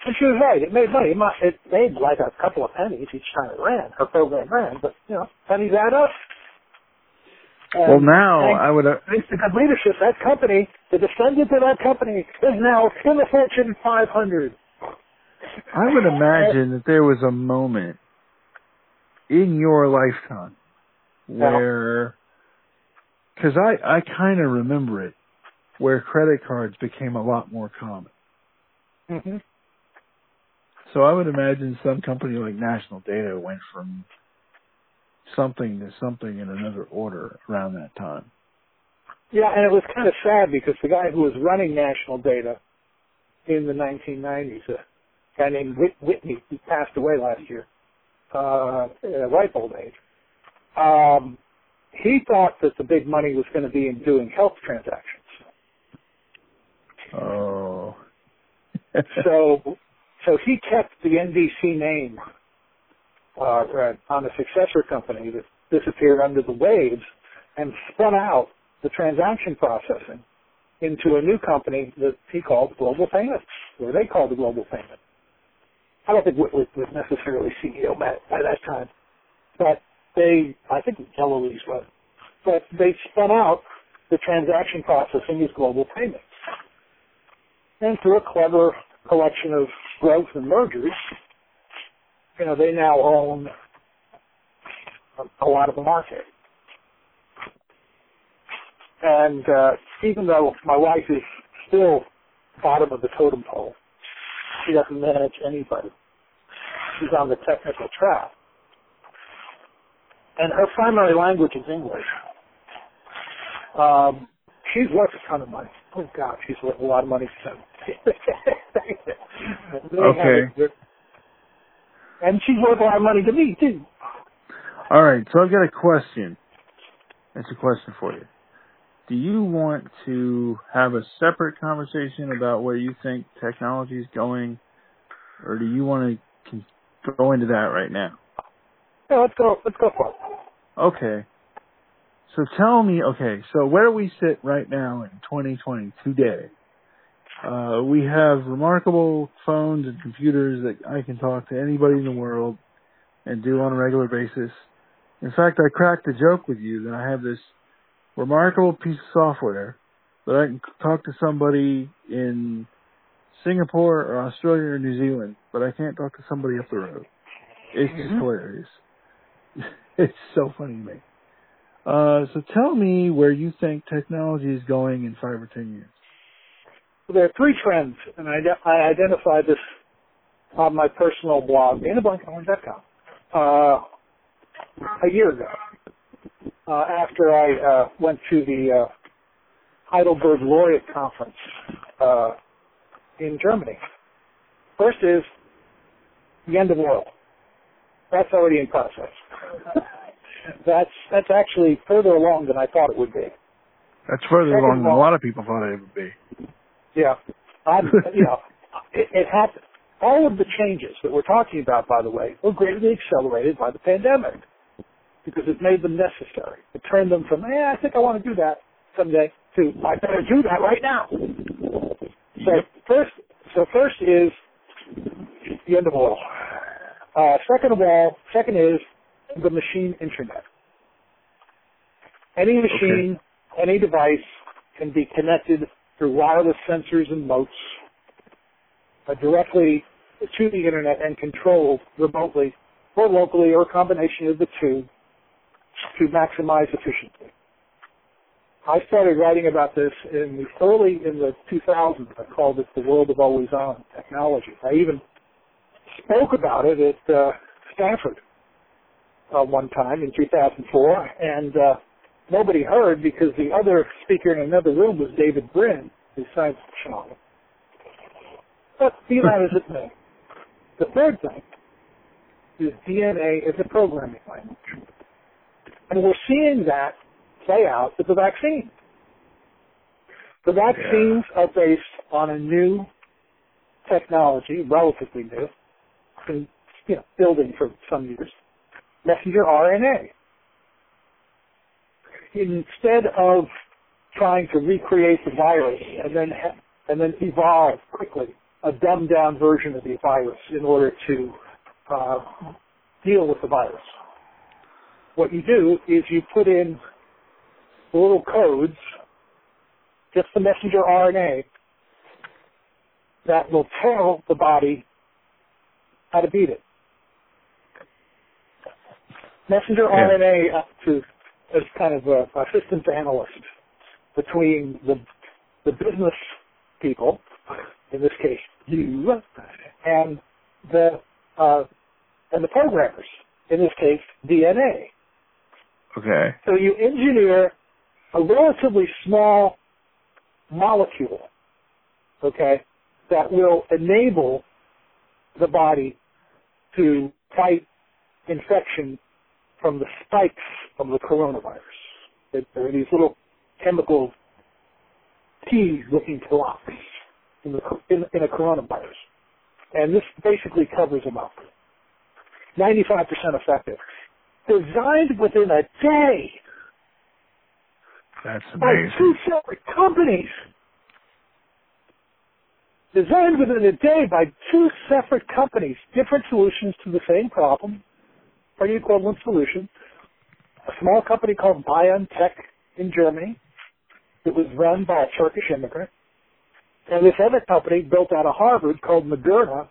And she was right. It made money. It made like a couple of pennies each time it ran. Her program ran, but you know, pennies add up. And well, now I would. Uh, good leadership, that company, the descendant of that company, is now in the Fortune 500. I would imagine that there was a moment in your lifetime where, because I I kind of remember it, where credit cards became a lot more common. Mm-hmm. So I would imagine some company like National Data went from something to something in another order around that time. Yeah, and it was kind of sad because the guy who was running National Data in the 1990s, a guy named Whit- Whitney, he passed away last year, uh, at a ripe old age. Um, he thought that the big money was going to be in doing health transactions. Oh. so so he kept the NDC name uh, on a successor company that disappeared under the waves and spun out the transaction processing into a new company that he called Global Payments, or they called the Global Payment. I don't think Whitley was necessarily CEO by, by that time, but they, I think Eloise was, but they spun out the transaction processing as Global Payments. And through a clever collection of growth and mergers, you know, they now own a, a lot of the market. And uh, even though my wife is still bottom of the totem pole, she doesn't manage anybody. She's on the technical track. And her primary language is English. Um, she's worth a ton of money. Oh God, she's worth a lot of money. okay. And she's worth a lot of money to me too. All right, so I've got a question. It's a question for you. Do you want to have a separate conversation about where you think technology is going, or do you want to go into that right now? Yeah, let's go. Let's go for it. Okay. So tell me, okay, so where do we sit right now in 2020 today, uh, we have remarkable phones and computers that I can talk to anybody in the world and do on a regular basis. In fact, I cracked a joke with you that I have this remarkable piece of software that I can talk to somebody in Singapore or Australia or New Zealand, but I can't talk to somebody up the road. It's just mm-hmm. hilarious. it's so funny to me. Uh, so tell me where you think technology is going in five or ten years. There are three trends, and I, I identified this on my personal blog, danablankenhorn.com, uh, a year ago, uh, after I uh, went to the uh, Heidelberg Laureate Conference uh, in Germany. First is the end of oil. That's already in process. that's that's actually further along than I thought it would be. That's further Second along than a lot of people thought it would be. Yeah, I'm, you know, it, it happened. All of the changes that we're talking about, by the way, were greatly accelerated by the pandemic because it made them necessary. It turned them from, "Yeah, I think I want to do that someday, to I better do that right now. So first, so first is the end of oil. Uh, second of all, second is the machine internet. Any machine, okay. any device can be connected through wireless sensors and motes uh, directly to the internet and controlled remotely or locally or a combination of the two to maximize efficiency. I started writing about this in the early in the 2000s. I called it the world of always on technology. I even spoke about it at uh, Stanford uh, one time in 2004, and uh, nobody heard because the other speaker in another room was David Brin, besides Sean. But be that as it may, the third thing is DNA is a programming language. And we're seeing that play out with the vaccine. The vaccines yeah. are based on a new technology, relatively new, been you know, building for some years, messenger RNA. Instead of trying to recreate the virus and then ha- and then evolve quickly a dumbed down version of the virus in order to uh, deal with the virus. What you do is you put in little codes, just the messenger RNA, that will tell the body how to beat it. Messenger yeah. RNA up to as kind of a, a systems analyst between the the business people, in this case you, and the uh, and the programmers, in this case DNA. Okay. So you engineer a relatively small molecule, okay, that will enable the body to fight infection from the spikes of the coronavirus. There are these little chemical T-looking blocks in, the, in, in a coronavirus. And this basically covers them up. 95% effective. Designed within a day. That's amazing. By two separate companies. Designed within a day by two separate companies. Different solutions to the same problem. Pretty equivalent solution. A small company called BioNTech in Germany. It was run by a Turkish immigrant. And this other company built out of Harvard called Moderna,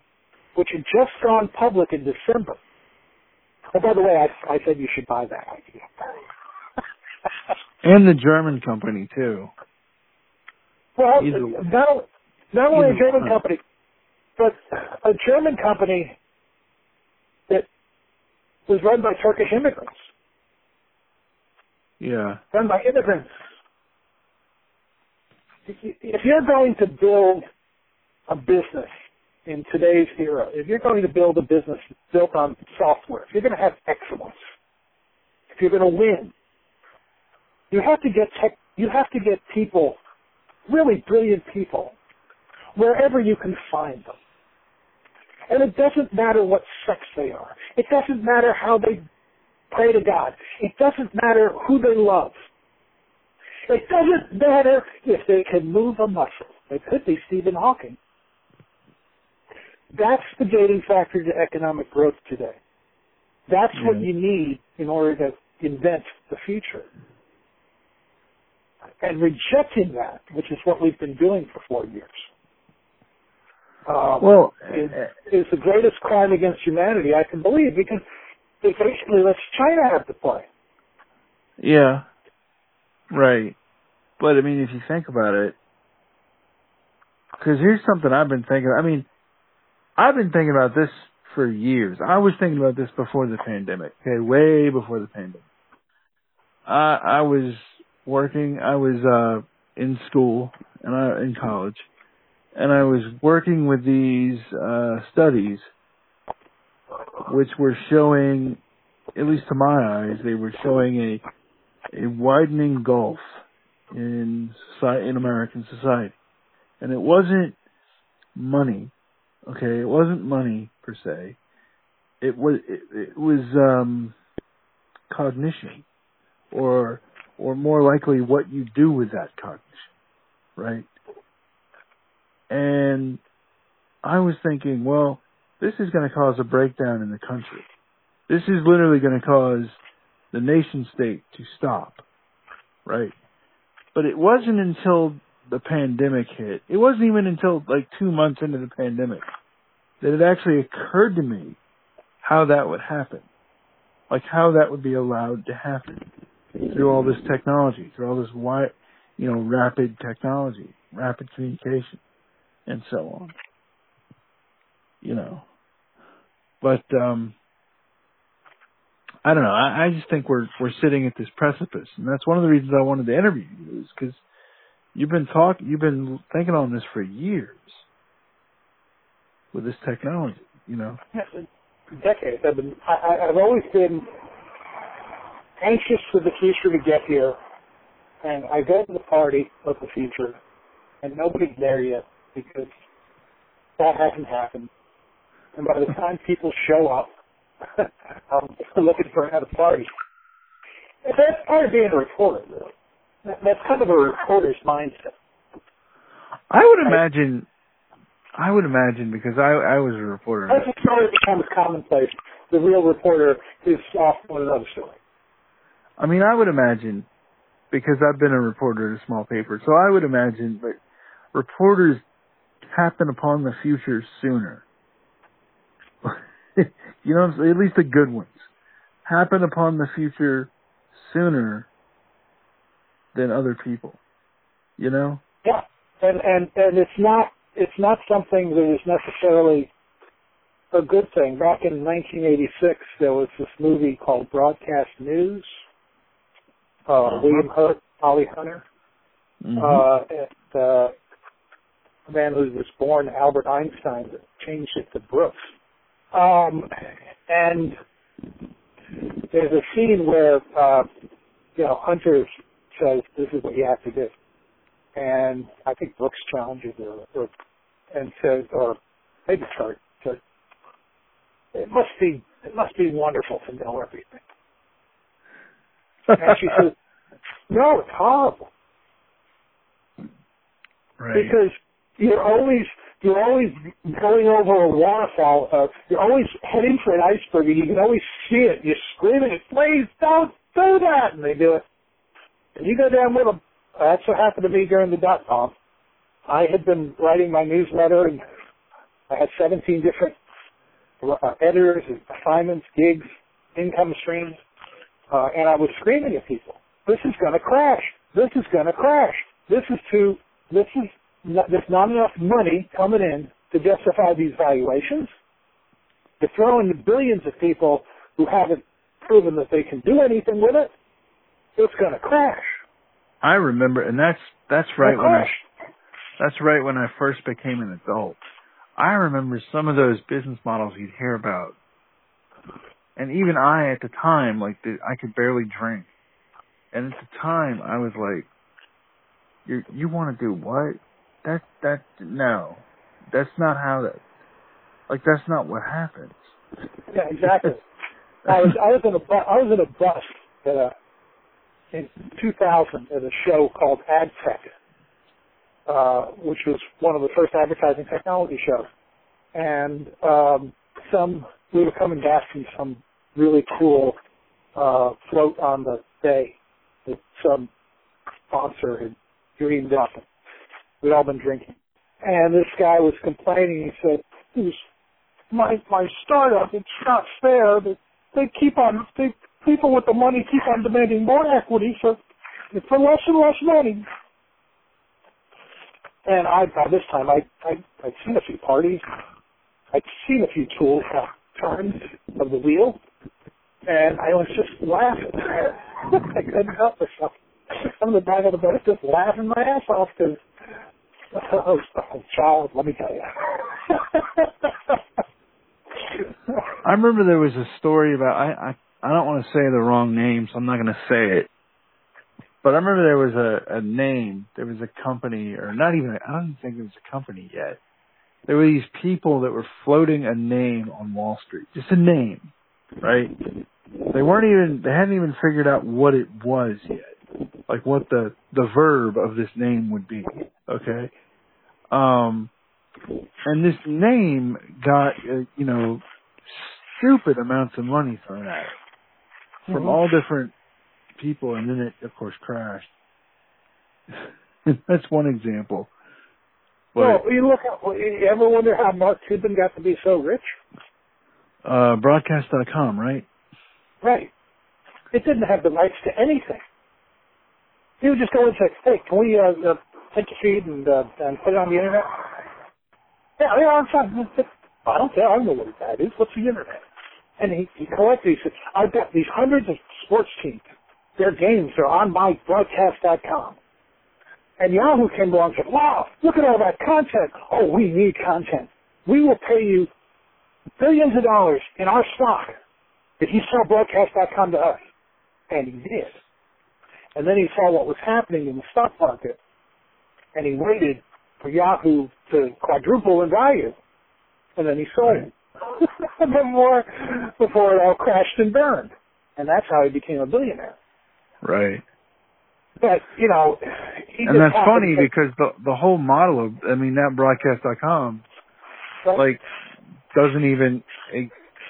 which had just gone public in December. Oh, by the way, I, I said you should buy that idea. and the German company too. Well, not, not only a German uh, company, but a German company that was run by Turkish immigrants. Yeah. Run by immigrants if you're going to build a business in today's era, if you're going to build a business built on software, if you're going to have excellence, if you're going to win, you have to get tech, you have to get people, really brilliant people, wherever you can find them. And it doesn't matter what sex they are. It doesn't matter how they pray to God. It doesn't matter who they love. It doesn't matter if they can move a muscle. They could be Stephen Hawking. That's the gating factor to economic growth today. That's what you need in order to invent the future. And rejecting that, which is what we've been doing for four years, um, well, is, is the greatest crime against humanity I can believe because it basically lets China have the play. Yeah, Right. But I mean, if you think about it, because here's something I've been thinking. I mean, I've been thinking about this for years. I was thinking about this before the pandemic. Okay, way before the pandemic. I I was working. I was uh in school and I in college, and I was working with these uh studies, which were showing, at least to my eyes, they were showing a a widening gulf in society, in American society. And it wasn't money, okay? It wasn't money per se. It was it, it was um cognition or or more likely what you do with that cognition, right? And I was thinking, well, this is going to cause a breakdown in the country. This is literally going to cause the nation state to stop, right? But it wasn't until the pandemic hit, it wasn't even until like two months into the pandemic that it actually occurred to me how that would happen. Like how that would be allowed to happen through all this technology, through all this wide, you know, rapid technology, rapid communication, and so on. You know, but um, I don't know. I, I just think we're we're sitting at this precipice, and that's one of the reasons I wanted to interview you is because you've been talking, you've been thinking on this for years with this technology. You know. decades. I've been, I, I've always been anxious for the future to get here, and I go to the party of the future, and nobody's there yet because that hasn't happened. And by the time people show up, I'm looking for another party. And that's part of being a reporter, really. That's kind of a reporter's mindset. I would imagine. I would imagine because I I was a reporter. As the story becomes commonplace, the real reporter is off on another story. I mean, I would imagine because I've been a reporter at a small paper, so I would imagine that reporters happen upon the future sooner. you know, at least the good ones happen upon the future sooner than other people. You know? Yeah, and and and it's not it's not something that is necessarily a good thing. Back in 1986, there was this movie called Broadcast News. Uh, uh-huh. William Hurt, Holly Hunter, mm-hmm. uh, and, uh, a man who was born Albert Einstein changed it to Brooks. Um, and there's a scene where uh, you know Hunter says this is what you have to do, and I think Brooks challenges her, or, and says, or maybe Hurt says, it must be it must be wonderful to know everything. and she says, no, it's horrible. Right. Because you're always you're always going over a waterfall. Uh, you're always heading for an iceberg, and you can always see it. You're screaming, "Please don't do that!" And they do it. And you go down with them. That's what happened to me during the dot com. I had been writing my newsletter, and I had 17 different uh, editors, and assignments, gigs, income streams, uh, and I was screaming at people. This is going to crash. This is going to crash. This is too. This is there's not enough money coming in to justify these valuations. You're throwing the billions of people who haven't proven that they can do anything with it. It's going to crash. I remember, and that's that's right when I that's right when I first became an adult. I remember some of those business models you'd hear about, and even I at the time, like the, I could barely drink, and at the time I was like, "You you want to do what? That that no, that's not how that. Like that's not what happens. Yeah, exactly. I was I was in a bu- I was in a bus at a in 2000 at a show called AdTech, uh, which was one of the first advertising technology shows, and um, some we were coming back from some really cool uh, float on the day that some sponsor had dreamed up We'd all been drinking. And this guy was complaining. He said, my, my startup, it's not fair that they keep on, they, people with the money keep on demanding more equity for, for less and less money. And I, by this time, I, I, I'd seen a few parties. I'd seen a few tools uh, turns of the wheel. And I was just laughing. I couldn't help myself. I'm the back of the bus just laughing my ass off because Oh, oh, child, let me tell you. I remember there was a story about I I I don't want to say the wrong name, so I'm not going to say it. But I remember there was a a name, there was a company, or not even I don't think it was a company yet. There were these people that were floating a name on Wall Street, just a name, right? They weren't even they hadn't even figured out what it was yet, like what the the verb of this name would be. Okay, um, and this name got, uh, you know, stupid amounts of money thrown at it from mm-hmm. all different people, and then it, of course, crashed. That's one example. But, well, you look at, you ever wonder how Mark Cuban got to be so rich? Uh, broadcast.com, right? Right. It didn't have the rights to anything. He would just go and say, hey, can we uh, uh, take a feed and uh, and put it on the internet? Yeah, yeah, I'm fine. I don't care. I don't know what that is. What's the internet? And he, he collected. He said, I've got these hundreds of sports teams. Their games are on my broadcast.com. And Yahoo came along and said, wow, look at all that content. Oh, we need content. We will pay you billions of dollars in our stock. Did he sell broadcast.com to us? And he did. And then he saw what was happening in the stock market, and he waited for Yahoo to quadruple in value, and then he sold it. before, before it all crashed and burned. And that's how he became a billionaire. Right. But, you know, he And that's funny to- because the the whole model of I mean that broadcast broadcast.com Right? like doesn't even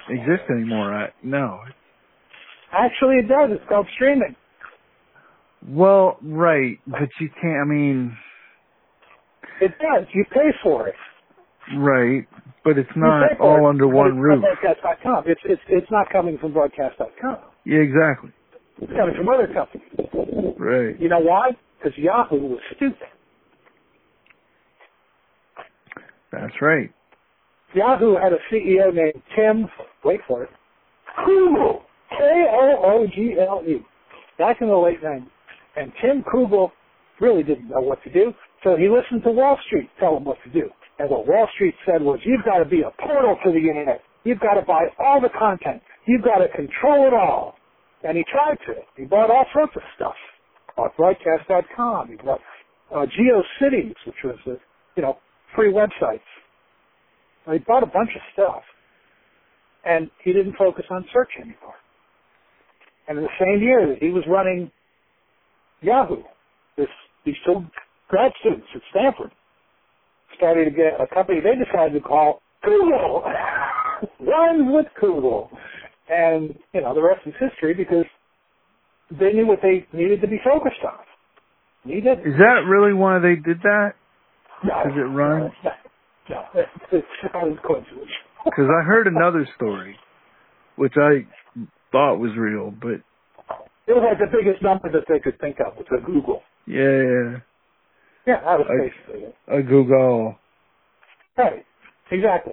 exist anymore. I, no. Actually, it does. It's called streaming. Well, right, but you can't. I mean, It does. You pay for it. right, but it's not all it, under one roof. Broadcast.com. It's it's it's not coming from broadcast.com. Yeah, exactly. It's coming from other companies. Right. You know why? Because Yahoo was stupid. That's right. Yahoo had a CEO named Tim. Wait for it. Koogle. K O O G L E. Back in the late '90s, and Tim Koogle really didn't know what to do, so he listened to Wall Street tell him what to do. And what Wall Street said was, "You've got to be a portal to the internet. You've got to buy all the content. You've got to control it all." And he tried to. He bought all sorts of stuff. Bought Broadcast.com. He bought uh, GeoCities, which was, a, you know, free websites. He bought a bunch of stuff, and he didn't focus on search anymore. And in the same year that he was running Yahoo, this these two grad students at Stanford started to get a company they decided to call Google. Rhymes with Google. And, you know, the rest is history because they knew what they needed to be focused on. Didn't. Is that really why they did that? No, Does it run? No, no, no. it's not a coincidence. Because I heard another story, which I thought was real, but It was like the biggest number that they could think of was a googol. yeah, Yeah, that was I- basically it. a googol. Right. Exactly.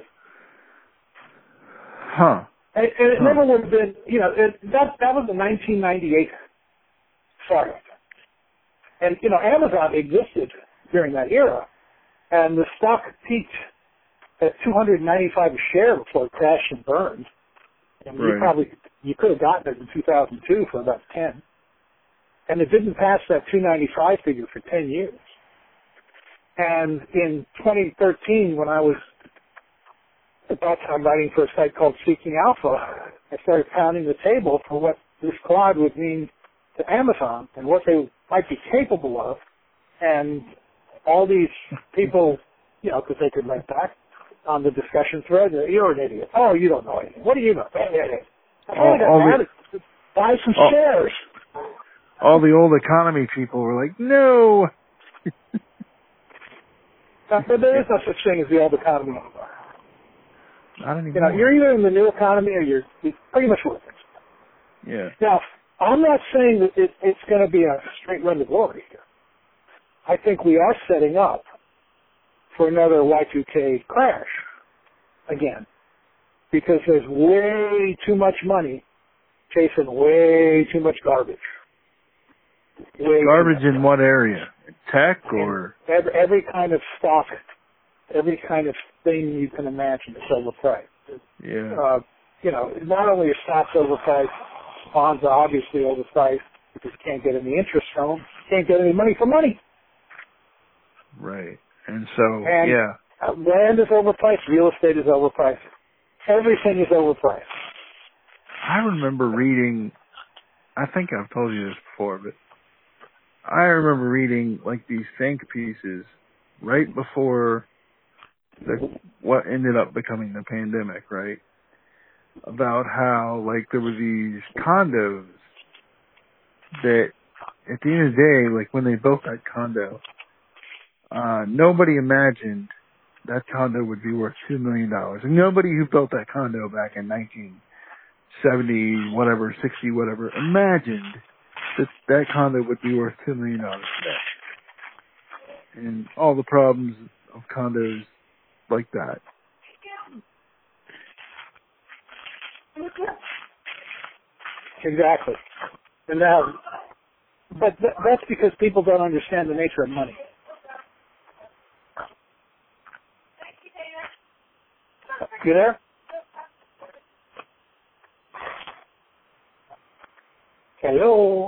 Huh. And, and it Huh. never would have been, you know, it, that that was the 1998 startup. And you know, Amazon existed during that era, and the stock peaked at 295 a share before it crashed and burned. And you Right. probably you could have gotten it in 2002 for about 10, and it didn't pass that 295 figure for 10 years. And in 2013, when I was at that time writing for a site called Seeking Alpha, I started pounding the table for what this cloud would mean to Amazon and what they might be capable of. And all these people, you know, because they could write back on the discussion thread, you're an idiot. Oh, you don't know anything. What do you know? I All- all the- Buy some all- shares. All the old economy people were like, no. Now, there is no such thing as the old economy anymore. Not anymore. You know, you're either in the new economy or you're, you're pretty much working. yeah. Now, I'm not saying that it, it's going to be a straight run to glory here. I think we are setting up for another Y2K crash again because there's way too much money chasing way too much garbage. Way Garbage much. in what area? Tech or? every, every kind of stock, every kind of thing you can imagine is overpriced Yeah. uh, you know, not only are stocks overpriced, bonds are obviously overpriced because you can't get any interest from them. You can't get any money for money. Right. And so, And- yeah. Uh, land is overpriced. Real estate is overpriced. Everything is overpriced. I remember reading, I think I've told you this before, but I remember reading like these think pieces right before the, what ended up becoming the pandemic, right? About how like there were these condos that at the end of the day, like when they built that condo, uh, nobody imagined that condo would be worth two million dollars. And nobody who built that condo back in nineteen seventy whatever, 60, whatever, imagined that that condo would be worth $2 million today. And all the problems of condos like that. Exactly. And now, but th- that's because people don't understand the nature of money. You there? Hello.